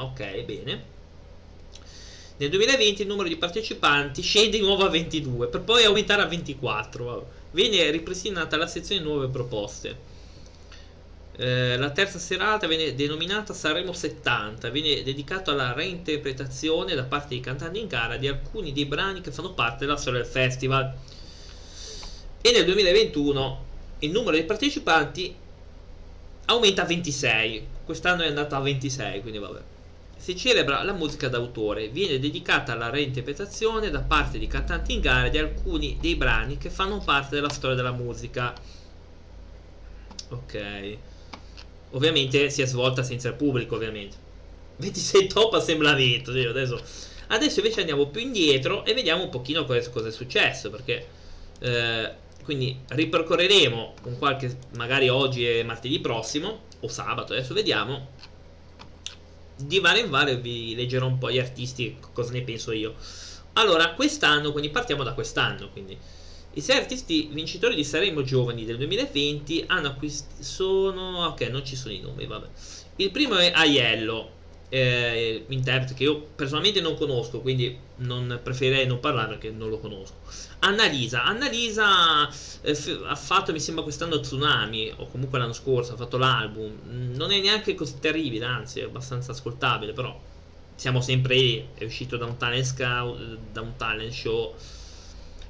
Ok, bene. Nel 2020 il numero di partecipanti scende di nuovo a 22 per poi aumentare a 24. Viene ripristinata la sezione nuove proposte. Eh, la terza serata viene denominata Sanremo 70, viene dedicata alla reinterpretazione da parte dei cantanti in gara di alcuni dei brani che fanno parte della storia del festival. E nel 2021 il numero dei partecipanti aumenta a 26, quest'anno è andato a 26, quindi vabbè si celebra la musica d'autore, viene dedicata alla reinterpretazione da parte di cantanti in gara di alcuni dei brani che fanno parte della storia della musica. Ok. Ovviamente si è svolta senza il pubblico, ovviamente. 26 top assemblamento, sì, adesso. Adesso invece andiamo più indietro e vediamo un pochino cosa, cosa è successo, perché... Eh, quindi ripercorreremo con qualche... magari oggi e martedì prossimo, o sabato, adesso vediamo di vario in vario vi leggerò un po' gli artisti cosa ne penso io. Allora, quest'anno, quindi partiamo da quest'anno, quindi i sei artisti vincitori di Sanremo Giovani del 2020 hanno acquistato sono ok, non ci sono i nomi, vabbè. Il primo è Aiello, eh, interprete che io personalmente non conosco, quindi non preferirei non parlare perché non lo conosco. Annalisa, Annalisa eh, ha fatto mi sembra quest'anno Tsunami o comunque l'anno scorso ha fatto l'album. Non è neanche così terribile, anzi è abbastanza ascoltabile, però siamo sempre lì, è uscito da un talent scout, da un talent show.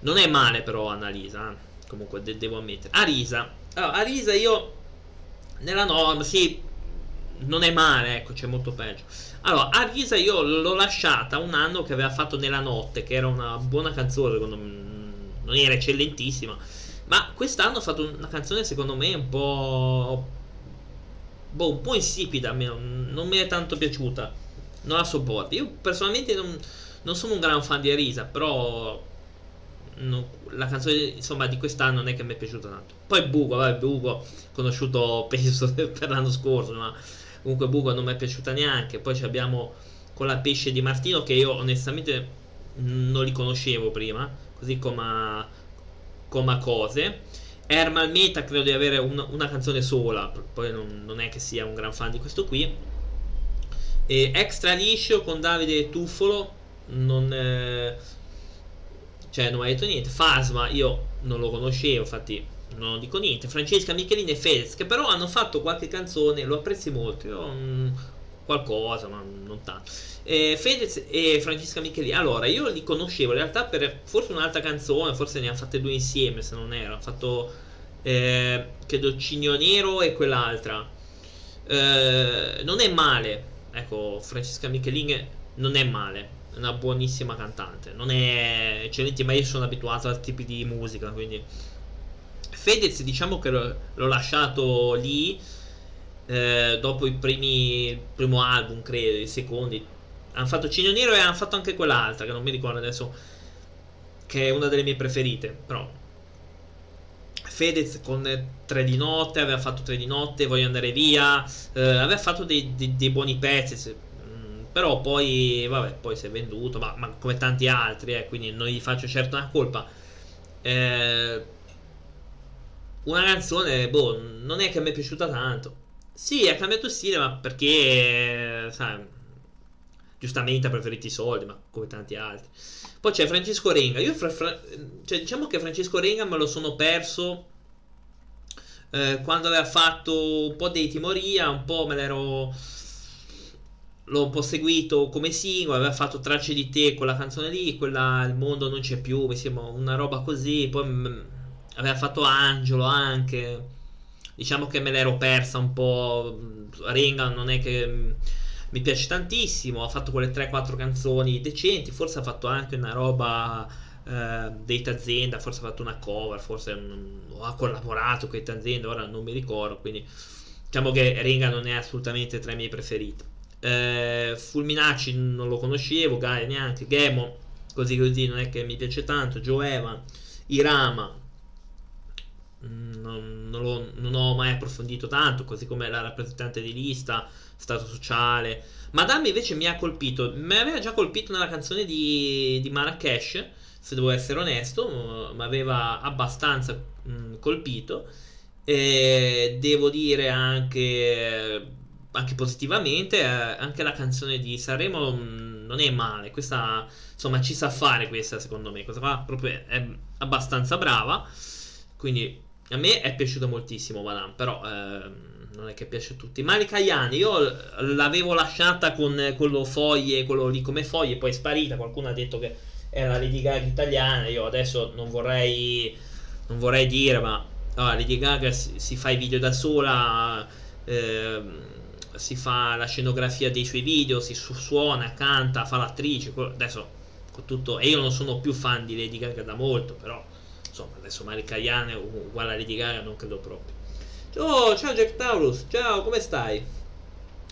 Non è male però Annalisa, eh. comunque de- devo ammettere. Arisa. Allora, Arisa io nella norma, sì, non è male, ecco, c'è molto peggio. Allora, Arisa io l'ho lasciata un anno che aveva fatto Nella notte, che era una buona canzone, secondo me, non era eccellentissima, ma quest'anno ha fatto una canzone secondo me un po'... Boh, un po' insipida, non mi è tanto piaciuta, non la sopporto. Io personalmente non, non sono un gran fan di Arisa, però non, la canzone insomma di quest'anno non è che mi è piaciuta tanto. Poi Bugo, vabbè, Bugo conosciuto penso per l'anno scorso, ma comunque Bugo non mi è piaciuta neanche. Poi abbiamo con la pesce di Martino che io onestamente non li conoscevo prima così come come cose. Ermal Meta credo di avere una, una canzone sola poi non, non, è che sia un gran fan di questo qui. E Extra Liscio con Davide Tuffolo non eh, cioè non mi ha detto niente. Fasma io non lo conoscevo infatti non dico niente. Francesca Michelini e Fedez, che però hanno fatto qualche canzone, lo apprezzi molto. Io, mh, qualcosa, ma non tanto. Eh, Fedez e Francesca Michelini. Allora, io li conoscevo in realtà per forse un'altra canzone, forse ne hanno fatte due insieme, se non era. Hanno fatto, eh, credo, Cigno Nero e quell'altra. Eh, non è male. Ecco, Francesca Michelini non è male. È una buonissima cantante. Non è eccellente, ma io sono abituato a tipi di musica, quindi Fedez diciamo che l'ho lasciato lì eh, dopo i primi il primo album credo i secondi. Hanno fatto Cigno Nero e hanno fatto anche quell'altra che non mi ricordo adesso che è una delle mie preferite però. Fedez con Tre di notte aveva fatto Tre di notte Voglio andare via eh, aveva fatto dei, dei, dei buoni pezzi se, mh, però poi vabbè poi si è venduto ma, ma come tanti altri eh, quindi non gli faccio certo una colpa. Eh, una canzone, boh, non è che mi è piaciuta tanto. Sì, ha cambiato stile, ma perché, sai, giustamente ha preferito i soldi, ma come tanti altri. Poi c'è Francesco Renga. Io, fra, fra, cioè, diciamo che Francesco Renga me lo sono perso eh, quando aveva fatto un po' dei timoria, un po' me l'ero. L'ho un po' seguito come singolo, aveva fatto tracce di te, quella canzone lì, quella Il mondo non c'è più, mi sembra una roba così. Poi aveva fatto Angelo anche. Diciamo che me l'ero persa un po' Ringa non è che mi piace tantissimo ha fatto quelle 3-4 canzoni decenti forse ha fatto anche una roba eh, dei Tazenda forse ha fatto una cover forse ha collaborato con i Tazenda ora non mi ricordo quindi diciamo che Ringa non è assolutamente tra i miei preferiti. Eh, Fulminacci non lo conoscevo Gaia neanche Gemo così così non è che mi piace tanto Joe Irama non, non, lo, non, ho mai approfondito tanto, così come la rappresentante di lista, stato sociale. Madame invece mi ha colpito, mi aveva già colpito nella canzone di, di Marrakesh, se devo essere onesto, mi aveva abbastanza mh, colpito. E devo dire anche anche positivamente, eh, anche la canzone di Sanremo mh, non è male, questa insomma ci sa fare questa secondo me, questa qua proprio è abbastanza brava, quindi a me è piaciuto moltissimo Madame, però eh, non è che piace a tutti. Malika Ayane, io l'avevo lasciata con quello foglie, quello lì come foglie, poi è sparita, qualcuno ha detto che era la Lady Gaga italiana, io adesso non vorrei, non vorrei dire, ma allora, Lady Gaga si, si, fa i video da sola, eh, si fa la scenografia dei suoi video, si suona, canta, fa l'attrice, adesso con tutto, e io non sono più fan di Lady Gaga da molto, però insomma adesso Malika Ayane uguale a Lady Gaga non credo proprio. Oh, ciao Jack Taurus, ciao, come stai?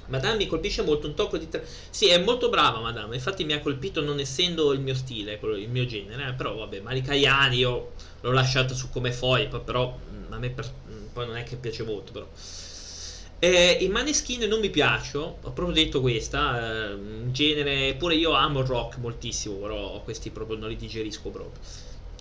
Madame mi colpisce molto un tocco di... Tra... Sì, è molto brava Madame, infatti mi ha colpito non essendo il mio stile, il mio genere, eh? però vabbè, Malika Ayane io l'ho lasciata su come foi, però mm, a me per... Mm, poi non è che piace molto, però... Eh, I maneskin non mi piacciono, ho proprio detto questa, eh, genere, pure io amo il rock moltissimo, però questi proprio non li digerisco proprio.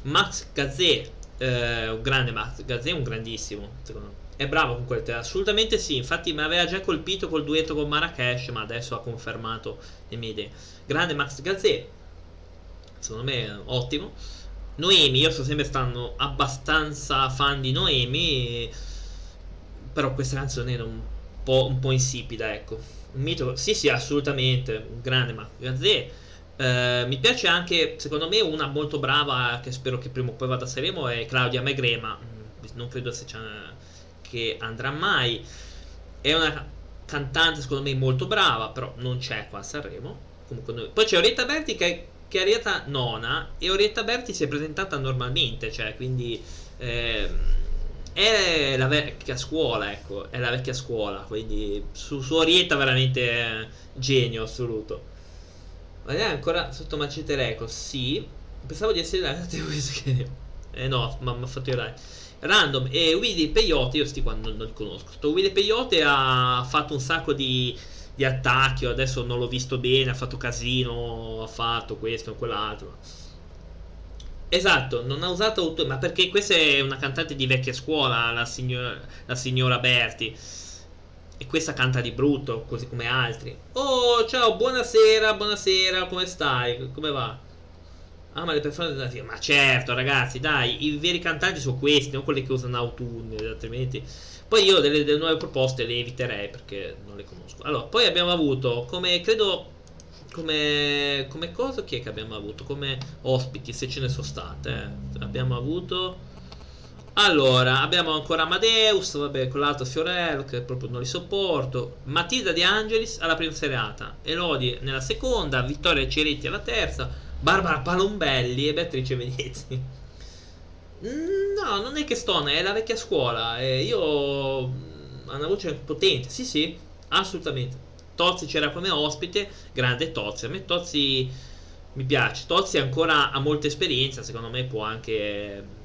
Max Gazzè, eh, un grande Max Gazzè, un grandissimo, secondo me. È bravo con quel tema, assolutamente sì. Infatti mi aveva già colpito col duetto con Marrakesh, ma adesso ha confermato le mie idee. Grande Max Gazzè, secondo me ottimo. Noemi, io sto sempre stando abbastanza fan di Noemi, però questa canzone era un po', un po insipida, ecco. Un mito, sì sì, assolutamente, grande Max Gazzè. Uh, mi piace anche, secondo me, una molto brava che spero che prima o poi vada a Seremo è Claudia Megrema. Non credo che andrà mai. È una cantante secondo me molto brava, però non c'è qua a Sanremo. Comunque noi... Poi c'è Orietta Berti che, che è arrivata nona e Orietta Berti si è presentata normalmente, cioè quindi eh, è la vecchia scuola, ecco, è la vecchia scuola, quindi su, su Orietta veramente eh, genio assoluto. Ma è ancora sotto Macete Records? Sì. Pensavo di essere la Eh no, ma mi ha fatto io Random e Willy Peyote, io sti qua non, non conosco. Sto Willy Peyote ha fatto un sacco di, di attacchi, adesso non l'ho visto bene, ha fatto casino, ha fatto questo e quell'altro. Esatto, non ha usato autore, ma perché questa è una cantante di vecchia scuola, la, signor, la signora Berti. E questa canta di brutto, così come altri. Oh, ciao, buonasera, buonasera, come stai? Come va? Ah, ma le persone alternative. Ma certo, ragazzi, dai, i veri cantanti sono questi, non quelli che usano autotune, altrimenti. Poi io delle, delle, nuove proposte le eviterei perché non le conosco. Allora, poi abbiamo avuto, come credo, come, come cosa, chi è che abbiamo avuto? Come ospiti, se ce ne sono state. Eh. Abbiamo avuto... Allora, abbiamo ancora Amadeus, vabbè, con l'altro Fiorello, che proprio non li sopporto. Matilda De Angelis alla prima serata. Elodie nella seconda, Vittoria Ceretti alla terza. Barbara Palombelli e Beatrice Venezi. No, non è che Stone, è la vecchia scuola. E io ha una voce potente. Sì, sì, assolutamente. Tozzi c'era come ospite, grande Tozzi. A me Tozzi mi piace. Tozzi ancora ha molta esperienza, secondo me può anche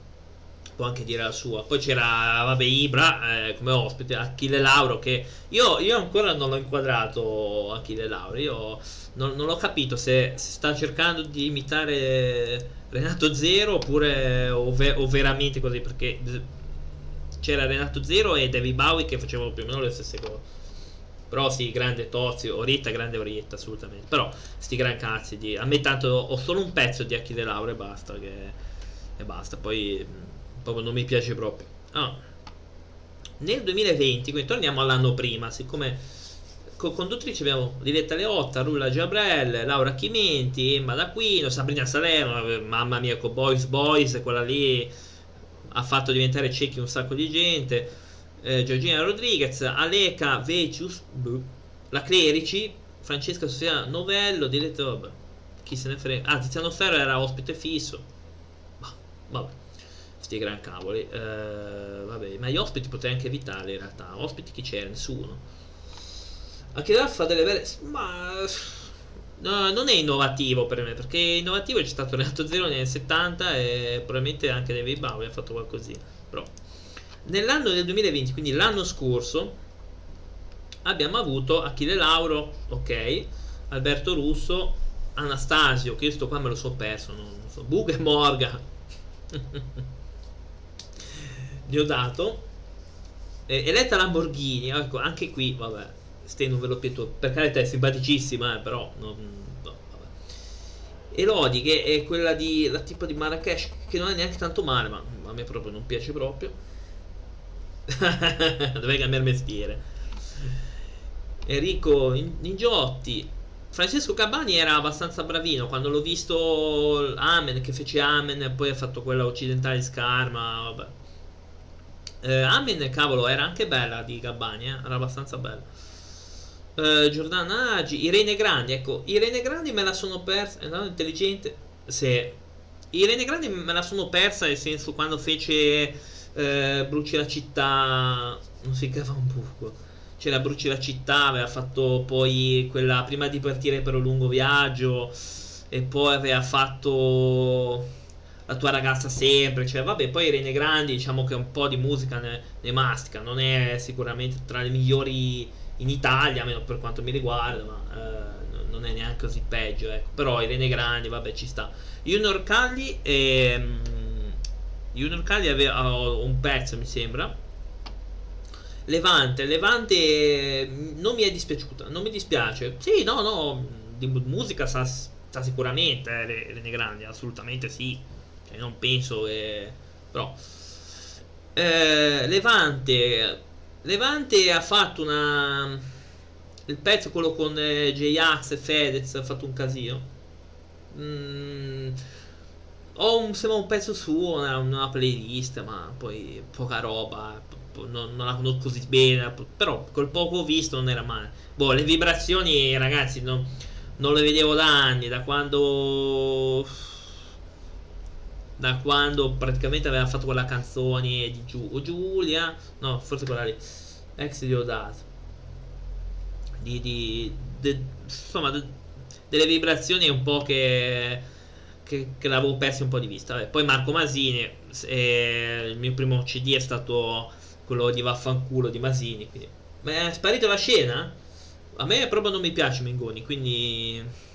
può anche dire la sua. Poi c'era, vabbè, Ibra eh, come ospite, Achille Lauro che io, io ancora non l'ho inquadrato Achille Lauro. Io non, non ho capito se, se, sta cercando di imitare Renato Zero oppure o, ve, o veramente così perché c'era Renato Zero e David Bowie che facevano più o meno le stesse cose. Però sì, grande Tozio, Orietta, grande Orietta, assolutamente. Però sti gran cazzi di... A me tanto ho solo un pezzo di Achille Lauro e basta, che... e basta. Poi proprio non mi piace proprio. Ah. Nel 2020, quindi torniamo all'anno prima, siccome conduttrici abbiamo Diletta Leotta, Rulla Giabrelle, Laura Chimenti, Emma D'Aquino, Sabrina Salerno, eh, mamma mia con Boys Boys, quella lì ha fatto diventare ciechi un sacco di gente, eh, Giorgina Rodriguez, Aleca Vecius, la Clerici, Francesca Sofia Novello, vabbè, chi se ne frega, ah Tiziano Ferro era ospite fisso, bah, vabbè sti gran cavoli. Uh, vabbè, ma gli ospiti potrei anche evitarli in realtà. Ospiti chi c'era? Nessuno. Là fa delle belle... Ma... No, non è innovativo per me, perché innovativo c'è stato Renato Zero nel 70 e probabilmente anche David Bowie ha fatto qualcosina. Però nell'anno del 2020, quindi l'anno scorso, abbiamo avuto Achille Lauro, ok, Alberto Russo, Anastasio, che io sto qua me lo so perso, non, non so, Bug e Morgan. Diodato, eh, Eletta Lamborghini, ecco, anche qui, vabbè, Ste non ve lo pieto. Per carità è simpaticissima, eh, però. Non, no, Elodie, che è quella di. la tipo di Marrakesh, che non è neanche tanto male, ma a me proprio non piace proprio. Dovrei cambiare mestiere. Enrico Ningiotti. Francesco Cabani era abbastanza bravino quando l'ho visto Amen che fece Amen e poi ha fatto quella occidentale Scarma. Vabbè. Eh, Amen, cavolo, era anche bella di Gabbani, eh? era abbastanza bella. Eh, Giordana Agi, Irene Grandi, ecco, Irene Grandi me la sono persa, è andato intelligente. Se Irene Grandi me la sono persa nel senso quando fece eh, Bruci la città, non si cava un buco c'era Bruci la città, aveva fatto poi quella prima di partire per un lungo viaggio e poi aveva fatto la tua ragazza sempre, cioè vabbè, poi Rene Grandi diciamo che un po' di musica ne, ne mastica, non è sicuramente tra le migliori in Italia, almeno per quanto mi riguarda, ma eh, non è neanche così peggio, ecco. però Irene Grandi, vabbè, ci sta. Junior Calli, ehm, Junior Calli aveva un pezzo, mi sembra, Levante, Levante mm, non mi è dispiaciuta, non mi dispiace. Sì, no, no, di musica sa, sa sicuramente eh, Rene Grandi, assolutamente sì. Cioè, non penso che... però... Eh, Levante, Levante ha fatto una... Il pezzo, quello con eh, J-Ax e Fedez, ha fatto un casino. Mm, ho un, sembra un pezzo suo, una, una playlist, ma poi poca roba non, non, la conosco così bene, però col poco visto non era male. Boh, le vibrazioni, ragazzi, no, non le vedevo da anni, da quando... Da quando praticamente aveva fatto quella canzone di Giu- Giulia, no, forse quella lì, ex di Odato. Di, di, de, insomma, de, delle vibrazioni un po' che, che, che l'avevo perso un po' di vista. Vabbè, poi Marco Masini, eh, il mio primo CD è stato quello di vaffanculo di Masini. Quindi. Ma è sparito la scena? A me proprio non mi piace Mengoni, quindi...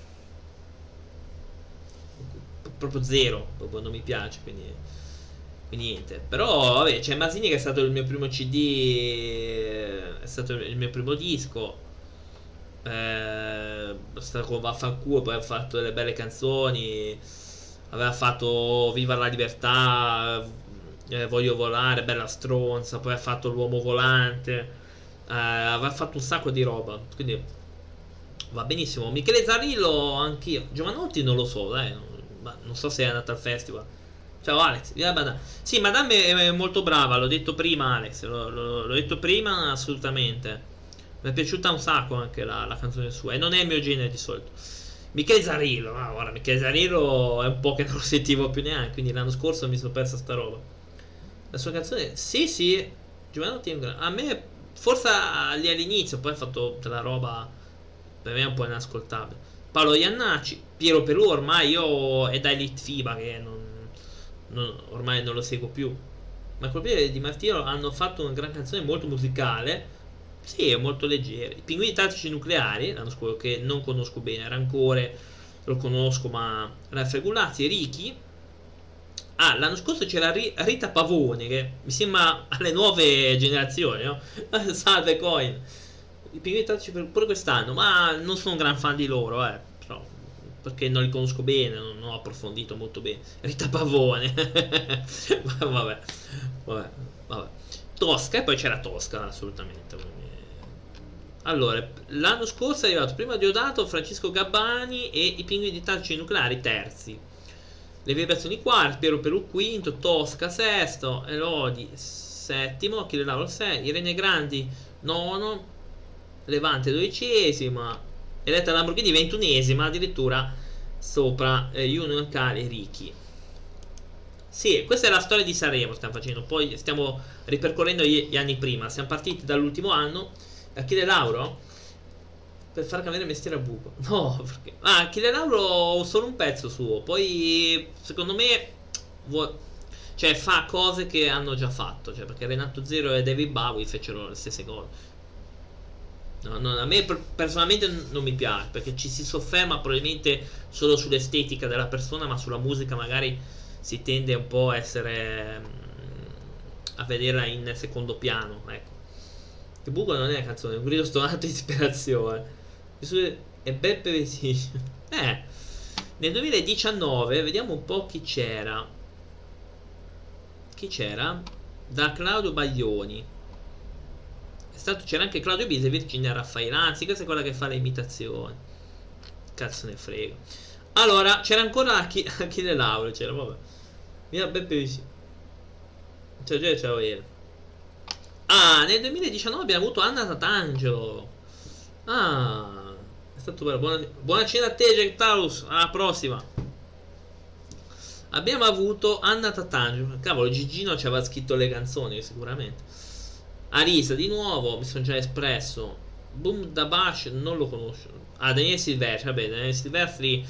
Proprio zero, proprio non mi piace, quindi... Quindi niente. Però, vabbè, c'è Masini che è stato il mio primo CD, è stato il mio primo disco. Eh, stato con Vaffanculo, poi ha fatto delle belle canzoni. Aveva fatto Viva la libertà, eh, Voglio volare, bella stronza, poi ha fatto l'uomo volante, eh, aveva fatto un sacco di roba, quindi va benissimo. Michele Zarillo anch'io, Giovanotti non lo so, dai, non, non so se è andato al festival. Ciao Alex, sì, Madame è molto brava, l'ho detto prima Alex, l'ho, detto prima assolutamente. Mi è piaciuta un sacco anche la, la, canzone sua e non è il mio genere di solito. Michele Zarillo, ah, ora Michele Zarillo è un po' che non lo sentivo più neanche, quindi l'anno scorso mi sono persa sta roba. La sua canzone, sì, sì, Giovanotti A me, forse all'inizio, poi ha fatto della roba per me un po' inascoltabile. Paolo Iannacci, Piero Perù, ormai io è da Elite FIBA che non, non, ormai non lo seguo più. Ma colpire di Martino hanno fatto una gran canzone molto musicale. Sì, molto leggera. I pinguini tattici nucleari, l'anno scorso che non conosco bene, Rancore lo conosco, ma Raffregulati, Ricky Ah, l'anno scorso c'era Rita Pavone, che mi sembra alle nuove generazioni, no? Salve Coin. I pinguini tattici pure quest'anno, ma non sono un gran fan di loro, eh. Però, perché non li conosco bene, non, ho approfondito molto bene. Rita Pavone. vabbè, vabbè, vabbè. Tosca, e poi c'era Tosca, assolutamente. Allora, l'anno scorso è arrivato prima Diodato, Francesco Gabbani e i pinguini tattici nucleari terzi. Le vibrazioni quarti, Piero Perù quinto, Tosca sesto, Elodi settimo, Achille Lauro 6, Irene Grandi nono, Levante dodicesima, Eletta Lamborghini ventunesima, addirittura sopra eh, Union Cali Ricchi. Sì, questa è la storia di Sanremo stiamo facendo, poi stiamo ripercorrendo gli, gli anni prima, siamo partiti dall'ultimo anno, Achille Lauro per far cambiare mestiere a buco. No, perché... Ah, Killer Lauro solo un pezzo suo. Poi, secondo me, vuoi... cioè, fa cose che hanno già fatto. Cioè, perché Renato Zero e David Bowie fecero le stesse cose. No, no, a me personalmente non mi piace perché ci si sofferma probabilmente solo sull'estetica della persona, ma sulla musica magari si tende un po' a essere mm, a vederla in secondo piano. Ecco. Che buco non è una canzone, è un grido stonato di ispirazione. E Beppe Vesino. Eh, nel 2019, vediamo un po' chi c'era. Chi c'era? Da Claudio Baglioni. Stato, c'era anche Claudio Bise e Virginia Raffaele. Anzi, questa è quella che fa le imitazioni. Cazzo ne frega. Allora, c'era ancora Achille Lauro. C'era, vabbè. Mira Beppe Vesino. Cioè, già c'era io. Ah, nel 2019 abbiamo avuto Anna Tatangelo. Ah, è stato bello. Buona, buona cena a te, Jack. Alla prossima. Abbiamo avuto Anna Tatangelo. Cavolo, Gigino ci aveva scritto le canzoni, sicuramente. Arisa di nuovo, mi sono già espresso. Boom da Bash, non lo conosco. Ah, Daniele Silvestri, vabbè, Daniele Silvestri.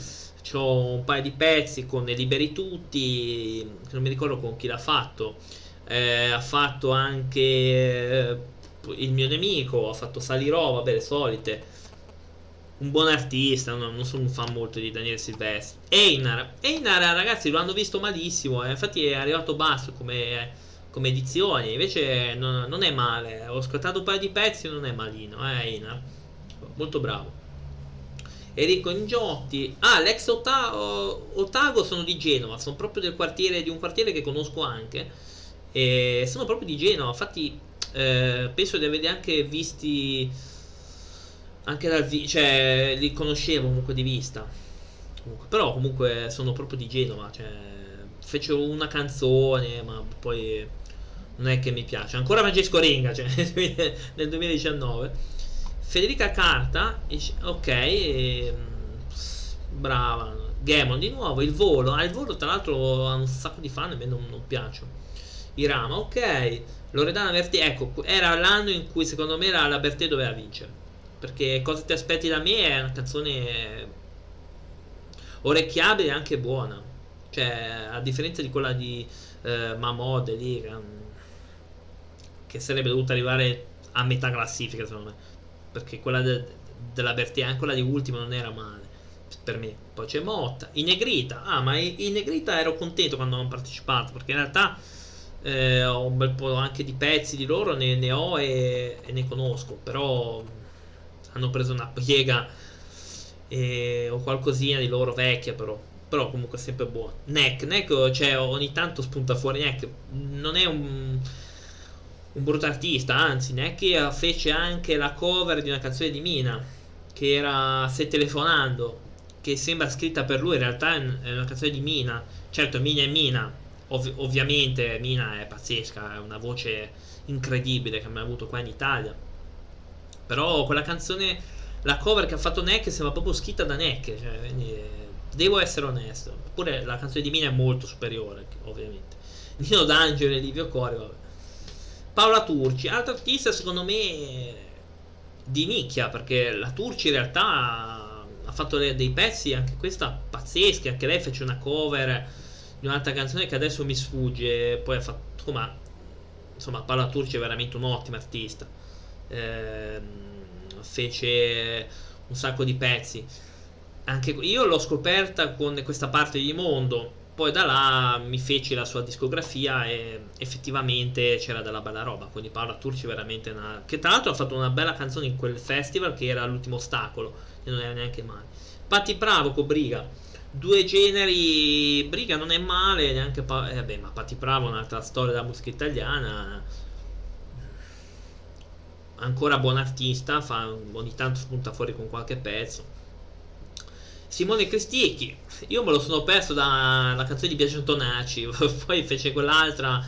C'ho un paio di pezzi con Liberi Tutti. Non mi ricordo con chi l'ha fatto eh, ha fatto anche eh, il mio nemico, ha fatto Salirò, vabbè, le solite. Un buon artista, no, non sono un fan molto di Daniele Silvestri. Einar, Einar ragazzi lo hanno visto malissimo, eh, infatti è arrivato basso come, come edizioni, invece non, non, è male, ho ascoltato un paio di pezzi non è malino, eh, Einar. Molto bravo. Enrico Ingiotti. Ah, l'ex Otago, Otago sono di Genova, sono proprio del quartiere, di un quartiere che conosco anche e sono proprio di Genova, infatti eh, penso di averli anche visti anche dal vivo, cioè li conoscevo comunque di vista. Comunque, però comunque sono proprio di Genova, cioè fecero una canzone, ma poi non è che mi piace. Ancora Francesco Renga, cioè nel 2019. Federica Carta, ok, e, brava. Gamon di nuovo, il volo. Ah, il volo tra l'altro ha un sacco di fan e a me non, non piace. Irama, ok. Loredana Bertè, ecco, era l'anno in cui secondo me la, la Bertè doveva vincere. Perché Cosa ti aspetti da me è una canzone orecchiabile e anche buona. Cioè, a differenza di quella di eh, Mamode lì, che sarebbe dovuta arrivare a metà classifica, secondo me. Perché quella de, della anche quella di ultima, non era male per me. Poi c'è Motta, in Negrita. Ah, ma in Negrita ero contento quando hanno partecipato, perché in realtà eh, ho un bel po' anche di pezzi di loro, ne, ne ho e, e, ne conosco, però hanno preso una piega e ho qualcosina di loro vecchia però. Però comunque sempre buono. Neck, Neck, cioè ogni tanto spunta fuori Neck. Non è un, un brutto artista, anzi, Neck fece anche la cover di una canzone di Mina, che era Se telefonando, che sembra scritta per lui, in realtà è una canzone di Mina. Certo, Mina è Mina, Ov- ovviamente Mina è pazzesca, è una voce incredibile che abbiamo avuto qua in Italia. Però quella canzone, la cover che ha fatto Neck sembra proprio scritta da Neck, cioè, quindi, devo essere onesto. Eppure la canzone di Mina è molto superiore, ovviamente. Nino D'Angelo e Livio Cori, vabbè. Paola Turci, altro artista secondo me di nicchia, perché la Turci in realtà ha fatto dei pezzi, anche questa pazzesca, anche lei fece una cover di un'altra canzone che adesso mi sfugge, poi ha fatto, ma insomma Paola Turci è veramente un ottimo artista, eh, fece un sacco di pezzi, anche io l'ho scoperta con questa parte di mondo, poi da là mi feci la sua discografia e effettivamente c'era della bella roba, quindi Paola Turci veramente una... che tra l'altro ha fatto una bella canzone in quel festival che era l'ultimo ostacolo, e non era neanche male. Patti Bravo con Briga due generi Briga non è male neanche pa- eh, vabbè, ma Patti Bravo un'altra storia della musica italiana ancora buon artista fa, ogni tanto spunta fuori con qualche pezzo Simone Cristicchi io me lo sono perso dalla canzone di Biagio Tonacci poi fece quell'altra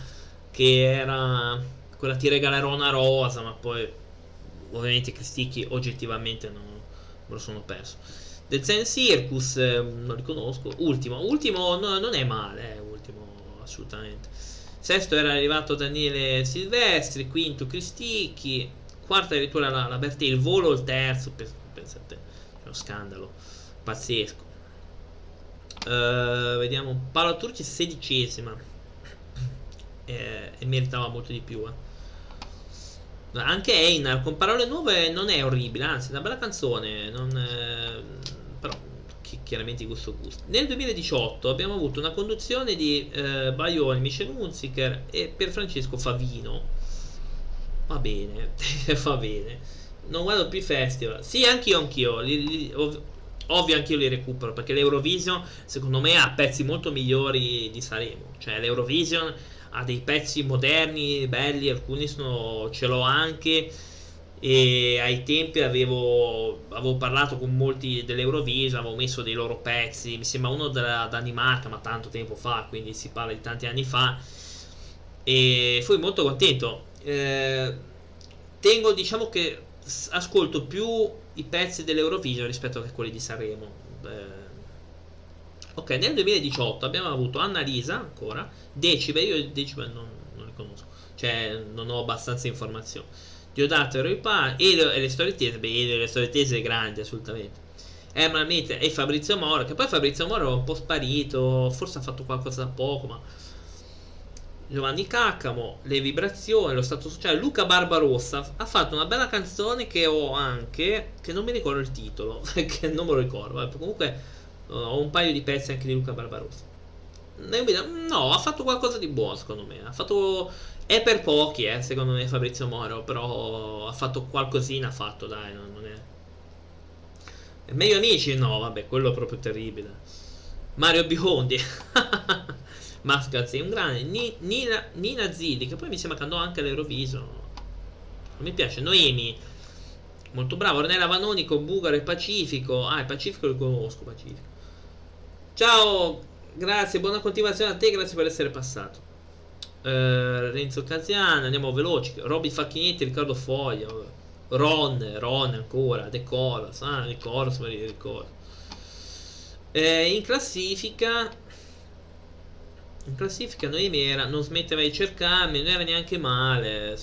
che era quella ti regalerò una rosa ma poi ovviamente Cristicchi oggettivamente non me lo sono perso The Zen Circus, eh, non li conosco. Ultimo, ultimo no, non è male, eh, ultimo assolutamente. Sesto era arrivato Daniele Silvestri, quinto Cristicchi, quarta addirittura la, la Bertè, il volo il terzo, pensate, è uno scandalo pazzesco. Uh, vediamo, Paolo Turci sedicesima eh, e meritava molto di più. Eh. Anche Einar con parole nuove non è orribile, anzi è una bella canzone. Non, eh, però chiaramente gusto gusto. Nel 2018 abbiamo avuto una conduzione di eh, Baioni, Michel Hunziker e Pierfrancesco Favino. Va bene, va bene. Non guardo più festival. Sì, anch'io, anch'io. Li, li, ov- ovvio, anch'io li recupero. Perché l'Eurovision, secondo me, ha pezzi molto migliori di Sanremo. Cioè, l'Eurovision ha dei pezzi moderni, belli. Alcuni sono, ce l'ho anche e ai tempi avevo, avevo parlato con molti dell'Eurovision, avevo messo dei loro pezzi, mi sembra uno della Danimarca, ma tanto tempo fa, quindi si parla di tanti anni fa, e fui molto contento. Eh, tengo, diciamo che ascolto più i pezzi dell'Eurovision rispetto a quelli di Sanremo. Eh, ok, nel 2018 abbiamo avuto Annalisa ancora, Decibel, io Decibel non, non li conosco, cioè non ho abbastanza informazioni. Diodato e Roy Elio e le storie tese, beh Elio e le storie tese è grande assolutamente. Herman Mitre e Fabrizio Moro, che poi Fabrizio Moro è un po' sparito, forse ha fatto qualcosa da poco, ma... Giovanni Caccamo, Le vibrazioni, lo stato sociale, Luca Barbarossa ha fatto una bella canzone che ho anche, che non mi ricordo il titolo, che non me lo ricordo, comunque ho un paio di pezzi anche di Luca Barbarossa. No, ha fatto qualcosa di buono secondo me, ha fatto è per pochi, eh, secondo me, Fabrizio Moro. Però ha fatto qualcosina, ha fatto, dai, non, non è... Meglio amici? No, vabbè, quello è proprio terribile. Mario Biondi. Mascaz è un grande. Ni, Nina, Nina Zilli, che poi mi sembra che andò anche all'Eurovision. Non mi piace. Noemi. Molto bravo. Ornella Vanonico, Bugaro e Pacifico. Ah, il Pacifico lo conosco, Pacifico. Ciao, grazie, buona continuazione a te, grazie per essere passato. Uh, Renzo Caziano, andiamo veloci. Robby Facchinetti, Riccardo Foglia, Ron, Ron ancora, De Colas, ah, De Colas me li ricordo. Eh, in classifica, in classifica Noemi era, non smetteva di cercarmi, non era neanche male.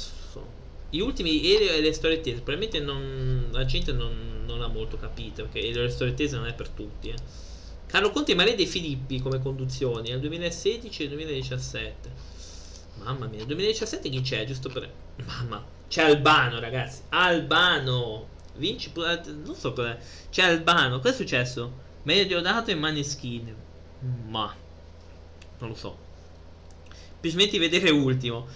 Gli ultimi Elio e le storie tese, probabilmente non, la gente non, non l'ha molto capito, perché Elio e le storie tese non è per tutti. Eh. Carlo Conti e Maria De Filippi come conduzioni nel 2016 e 2017. Mamma mia, 2017 chi c'è? Giusto per... Mamma, c'è Albano, ragazzi. Albano. Vinci pure... Non so cos'è. C'è Albano. Cosa è successo? Meglio Diodato e Maneskin. Ma... Non lo so. Smetti di vedere ultimo.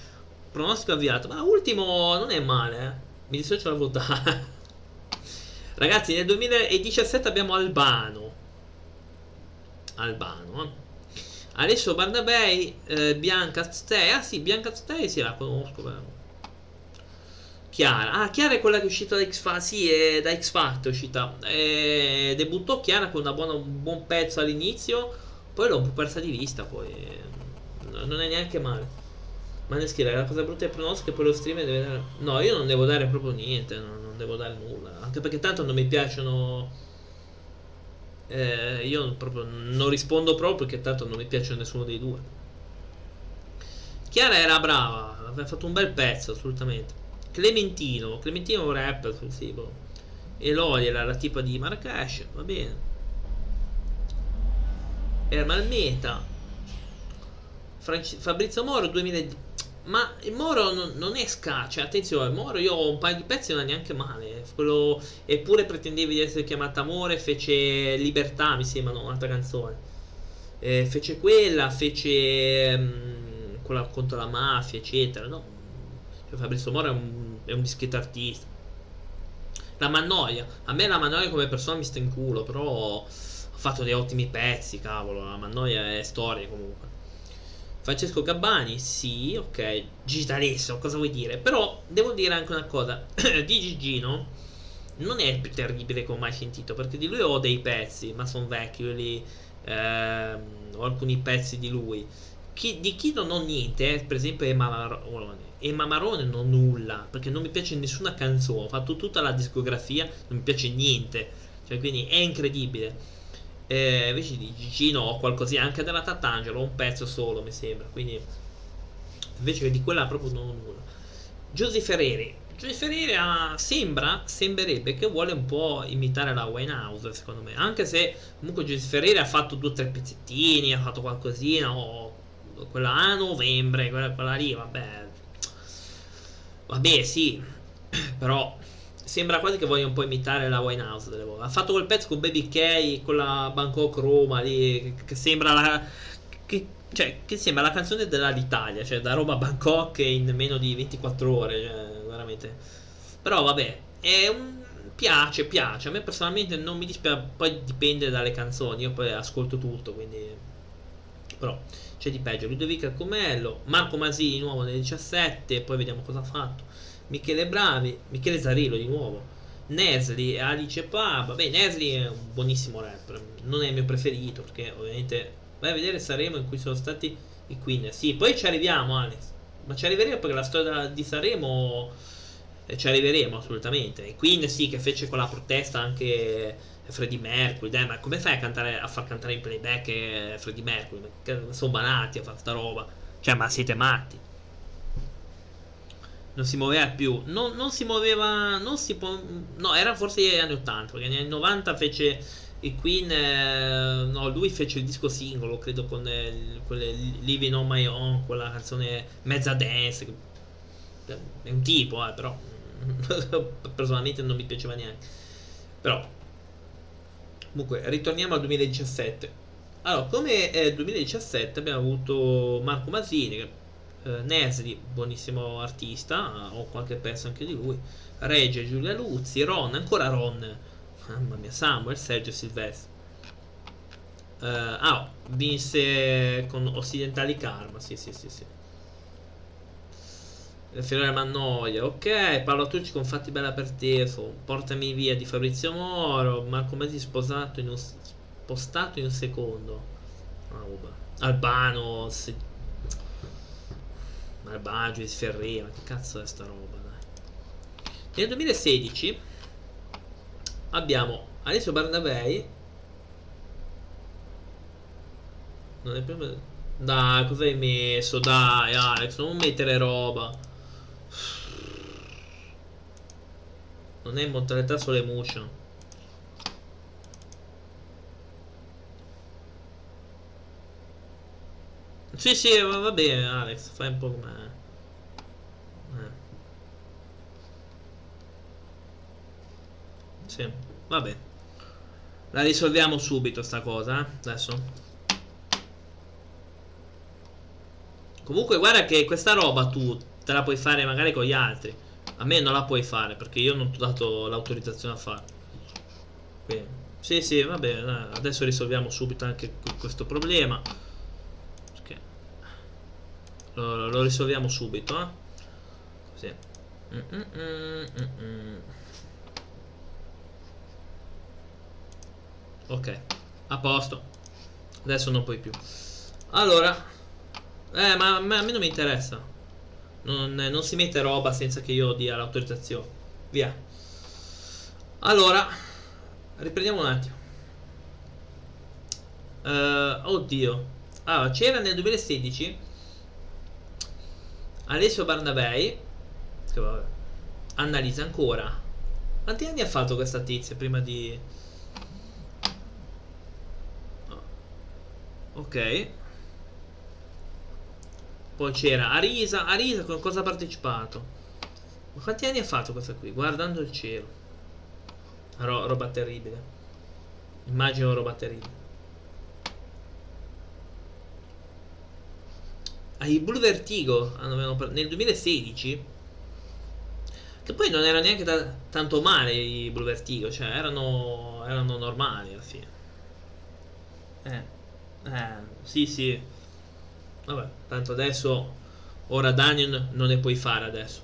Pronostico avviato. Ma ultimo non è male, eh. Mi dissocio da votare. Ragazzi, nel 2017 abbiamo Albano. Albano, eh. Adesso Barnabei, eh, Bianca Stei. Ah sì, Bianca Stei sì, la conosco. Però. Chiara. Ah, Chiara è quella che è uscita da X Factor. Sì, è da X Factor uscita. E debuttò Chiara con buona, un buon pezzo all'inizio. Poi l'ho persa di vista. Poi non è neanche male. Ma ne scrive la cosa brutta è pronostico e poi lo streamer deve dare. No, io non devo dare proprio niente. Non, non devo dare nulla. Anche perché tanto non mi piacciono eh, io proprio non rispondo proprio perché tanto non mi piace nessuno dei due. Chiara era brava, aveva fatto un bel pezzo assolutamente. Clementino, Clementino rapper sul sito. Eloy era la tipa di Marrakesh, va bene. Ermal Meta. Franci- Fabrizio Moro 2010 ma il Moro non, non è ska, cioè attenzione, Moro io ho un paio di pezzi non è neanche male. Quello, eppure pretendevi di essere chiamata Amore, fece Libertà, mi sembra, no, un'altra canzone. Eh, fece quella, fece um, quella contro la mafia, eccetera, no? Cioè, Fabrizio Moro è un, è un dischetto artista. La Mannoia, a me la Mannoia come persona mi sta in culo, però fatto dei ottimi pezzi, cavolo, la Mannoia è storia comunque. Francesco Gabbani, sì, ok. Gigitalissimo, cosa vuoi dire? Però devo dire anche una cosa. di Gigino non è il più terribile che ho mai sentito, perché di lui ho dei pezzi, ma sono vecchi, lì, ehm, ho alcuni pezzi di lui. Chi, di chi non ho niente, eh, per esempio Emma Marone. Emma Marone non ho nulla, perché non mi piace nessuna canzone, ho fatto tutta la discografia, non mi piace niente. Cioè, quindi è incredibile. Eh, invece di Gigino ho qualcosina anche della Tatangelo, ho un pezzo solo mi sembra. Quindi invece di quella proprio non ho nulla. Giusy Ferreri. Giusy Ferreri ha, sembra, sembrerebbe che vuole un po' imitare la Winehouse, secondo me. Anche se comunque Giusy Ferreri ha fatto due o tre pezzettini, ha fatto qualcosina, o quella a novembre, quella, quella lì, vabbè. Vabbè, sì, però sembra quasi che voglia un po' imitare la Winehouse delle volte. Ha fatto quel pezzo con Baby K, con la Bangkok Roma lì, che, sembra la... Che, cioè, che sembra la canzone dell'Italia, cioè da Roma a Bangkok in meno di 24 ore, cioè, veramente. Però vabbè, è un... piace, piace. A me personalmente non mi dispiace, poi dipende dalle canzoni, io poi ascolto tutto, quindi... Però c'è di peggio. Ludovica Comello, Marco Masini nuovo nel 17, poi vediamo cosa ha fatto. Michele Bravi, Michele Zarillo di nuovo. Nesli, Alice Pa, vabbè Nesli è un buonissimo rapper, non è il mio preferito perché ovviamente vai a vedere Sanremo in cui sono stati i Queen. Sì, poi ci arriviamo Alex, ma ci arriveremo perché la storia di Sanremo eh, ci arriveremo assolutamente. I Queen sì che fece con la protesta anche Freddie Mercury, dai, ma come fai a, cantare, a far cantare in playback eh, Freddie Mercury? Sono banati a fare sta roba. Cioè, ma siete matti. Non si muoveva più. Non, non si muoveva. Non si può. No, era forse negli anni 80. Perché negli anni 90 fece i Queen. Eh, no, lui fece il disco singolo, credo, con eh, quelle Living on My Own, quella canzone mezza dance. È un tipo, eh, però. personalmente non mi piaceva neanche. Però Comunque, ritorniamo al 2017. Allora, come eh, 2017 abbiamo avuto Marco Masini, eh, Nesri, buonissimo artista, ho qualche pezzo anche di lui, Regge, Giulia Luzzi, Ron, ancora Ron, mamma mia, Samuel, Sergio Silvestri. Uh, ah, vinse con Occidentali Karma, sì, sì, sì, sì. Fiorella Mannoia, ok, Paolo Tucci con Fatti Bella per Tefo, Portami Via di Fabrizio Moro, Marco Mezzi sposato in un, spostato in un secondo. Ah, Albano. Albano, Giudice Ferreira, che cazzo è sta roba, dai. Nel 2016 abbiamo Alessio Barnabei. Non è più... Dai, cosa hai messo? Dai, Alex, non mettere roba. Non è in modalità solo emotion. Sì, sì, va bene, Alex, fai un po' come... Eh. Sì, vabbè. La risolviamo subito sta cosa, eh? Adesso. Comunque guarda che questa roba tu te la puoi fare magari con gli altri. A me non la puoi fare perché io non ti ho dato l'autorizzazione a fare. Quindi, sì, sì, va bene. Adesso risolviamo subito anche questo problema. Lo, lo risolviamo subito, eh. Così. Mm -mm -mm, mm, mm. ok, a posto. Adesso non puoi più. Allora, eh, ma, ma a me non mi interessa. Non, non, si mette roba senza che io dia l'autorizzazione. Via. Allora, riprendiamo un attimo. Uh, oddio. Allora, c'era nel 2016 Alessio Barnabei. Che vabbè. Annalisa ancora. Quanti anni ha fatto questa tizia prima di... Ok. Poi c'era Arisa. Arisa con cosa ha partecipato? Ma quanti anni ha fatto questa qui? Guardando il cielo. Ro roba terribile. Immagino roba terribile. Ah, i Blue Vertigo nel 2016 che poi non era neanche tanto male i Blue Vertigo cioè erano, erano normali alla fine. Eh, eh sì sì. Vabbè, tanto adesso ora Daniel non ne puoi fare adesso.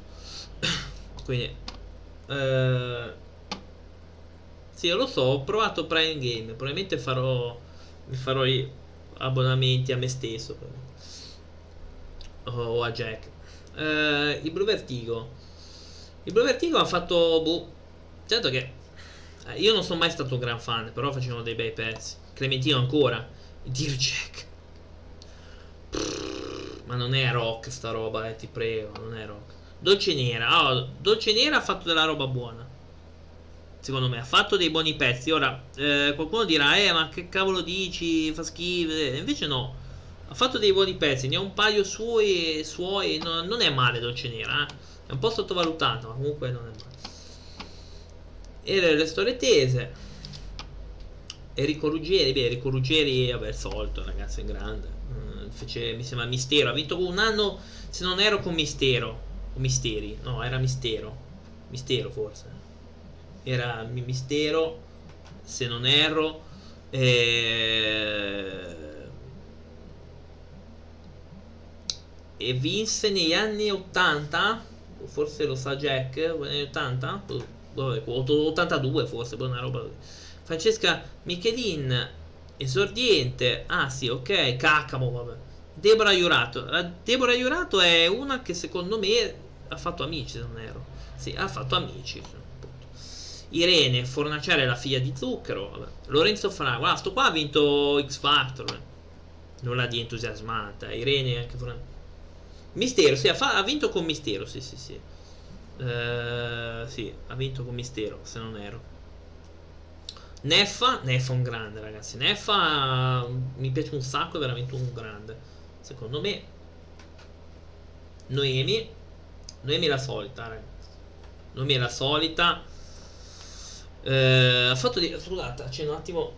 Quindi eh, Sì, lo so, ho provato Prime Game, probabilmente farò mi farò gli abbonamenti a me stesso o a Jack. Eh, il Blue Vertigo. Il Blue Vertigo ha fatto boh, certo che eh, io non sono mai stato un gran fan, però facevano dei bei pezzi. Clementino ancora. Dear Jack. Ma non è rock sta roba, eh, ti prego, non è rock. Dolce Nera, oh, Dolce Nera ha fatto della roba buona. Secondo me ha fatto dei buoni pezzi. Ora, eh, qualcuno dirà, eh, ma che cavolo dici? Fa schifo. Eh, invece no. Ha fatto dei buoni pezzi, ne ha un paio suoi, suoi no, non è male Dolce Nera, eh. È un po' sottovalutato, ma comunque non è male. E le, storie tese. Enrico Ruggeri, beh, Enrico Ruggeri, vabbè, solito, ragazzi, è grande fece, mi sembra Mistero. Ha vinto un anno, se non ero con Mistero. O Misteri? No, era Mistero. Mistero forse. Era Mistero, se non erro. E... e vinse negli anni 80 forse lo sa Jack negli anni 80 82 forse una roba Francesca Michelin esordiente ah sì ok Caccamo vabbè. Deborah Iurato la Deborah Iurato è una che secondo me ha fatto amici se non ero sì ha fatto amici Irene Fornaciare la figlia di Zucchero vabbè. Lorenzo Frago ah sto qua ha vinto X Factor non la di entusiasmata. Irene anche Fornaciare Mistero, sì, ha, ha, vinto con Mistero, sì, sì, sì. Uh, sì, ha vinto con Mistero, se non ero. Neffa, Neffa un grande, ragazzi. Neffa mi piace un sacco, è veramente un grande. Secondo me. Noemi. Noemi è la solita, ragazzi. Noemi è la solita. Uh, ha fatto di... Scusate, accendo un attimo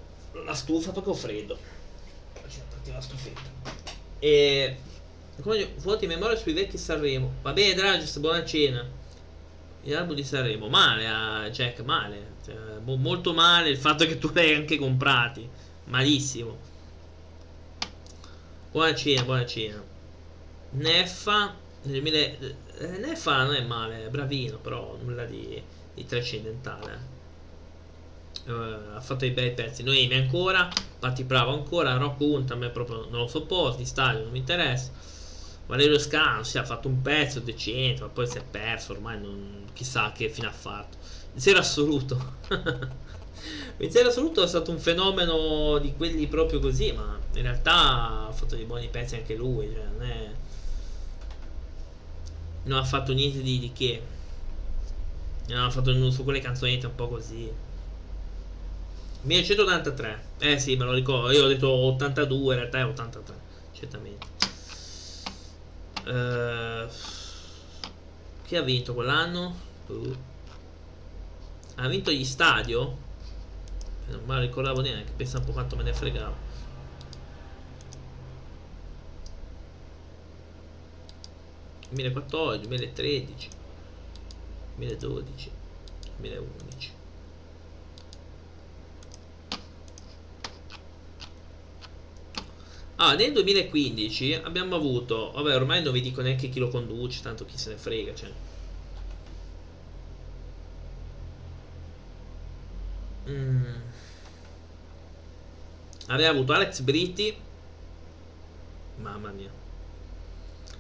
la stufa perché ho freddo. Accendo un attimo la stufetta. E come vuoti memoria sui vecchi Sanremo. Va bene, Dragius, buona cena. L'album di Sanremo. Male a Jack, male. Cioè, molto male il fatto che tu l'hai anche comprati. Malissimo. Buona cena, buona cena. Neffa. 2000, eh, Neffa non è male, è bravino, però nulla di, di trascendentale. Uh, ha fatto dei bei pezzi. Noemi ancora, Patti Bravo ancora, Rocco Hunt a me proprio non lo sopporti, Stadio non mi interessa. Valerio Scano si ha fatto un pezzo decente, ma poi si è perso, ormai non chissà che fine ha fatto. Zero assoluto. zero assoluto è stato un fenomeno di quelli proprio così, ma in realtà ha fatto dei buoni pezzi anche lui, cioè non è... Non ha fatto niente di, di che. Non ha fatto su quelle canzonette un po' così. 1183. Eh sì, me lo ricordo. Io ho detto 82, in realtà è 83. Certamente. Uh, chi ha vinto quell'anno? Uh. Ha vinto gli stadio? Non me la ricordavo neanche, pensa un po' quanto me ne fregavo. ...2014, 2013... ...2012... ...2011... Ah, nel 2015 abbiamo avuto... Vabbè, ormai non vi dico neanche chi lo conduce, tanto chi se ne frega, cioè. Mm. Aveva avuto Alex Britti. Mamma mia.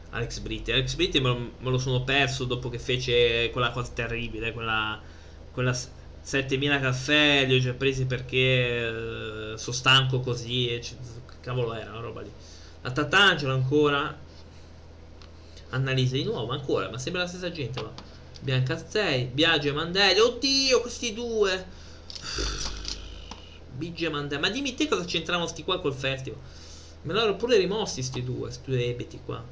Alex Britti. Alex Britti me lo, me lo sono perso dopo che fece quella cosa terribile, quella... quella 7000 caffè li ho già presi perché eh, sono stanco così cavolo era una roba lì la Tatangelo ancora. Annalisa di nuovo ancora ma sembra la stessa gente va Bianca 6 Biagio e Mandelli. Oddio questi due. Biggio e Mandelli. Ma dimmi te cosa c'entravano sti qua col festival. Me l'hanno pure rimossi sti due sti due ebeti qua.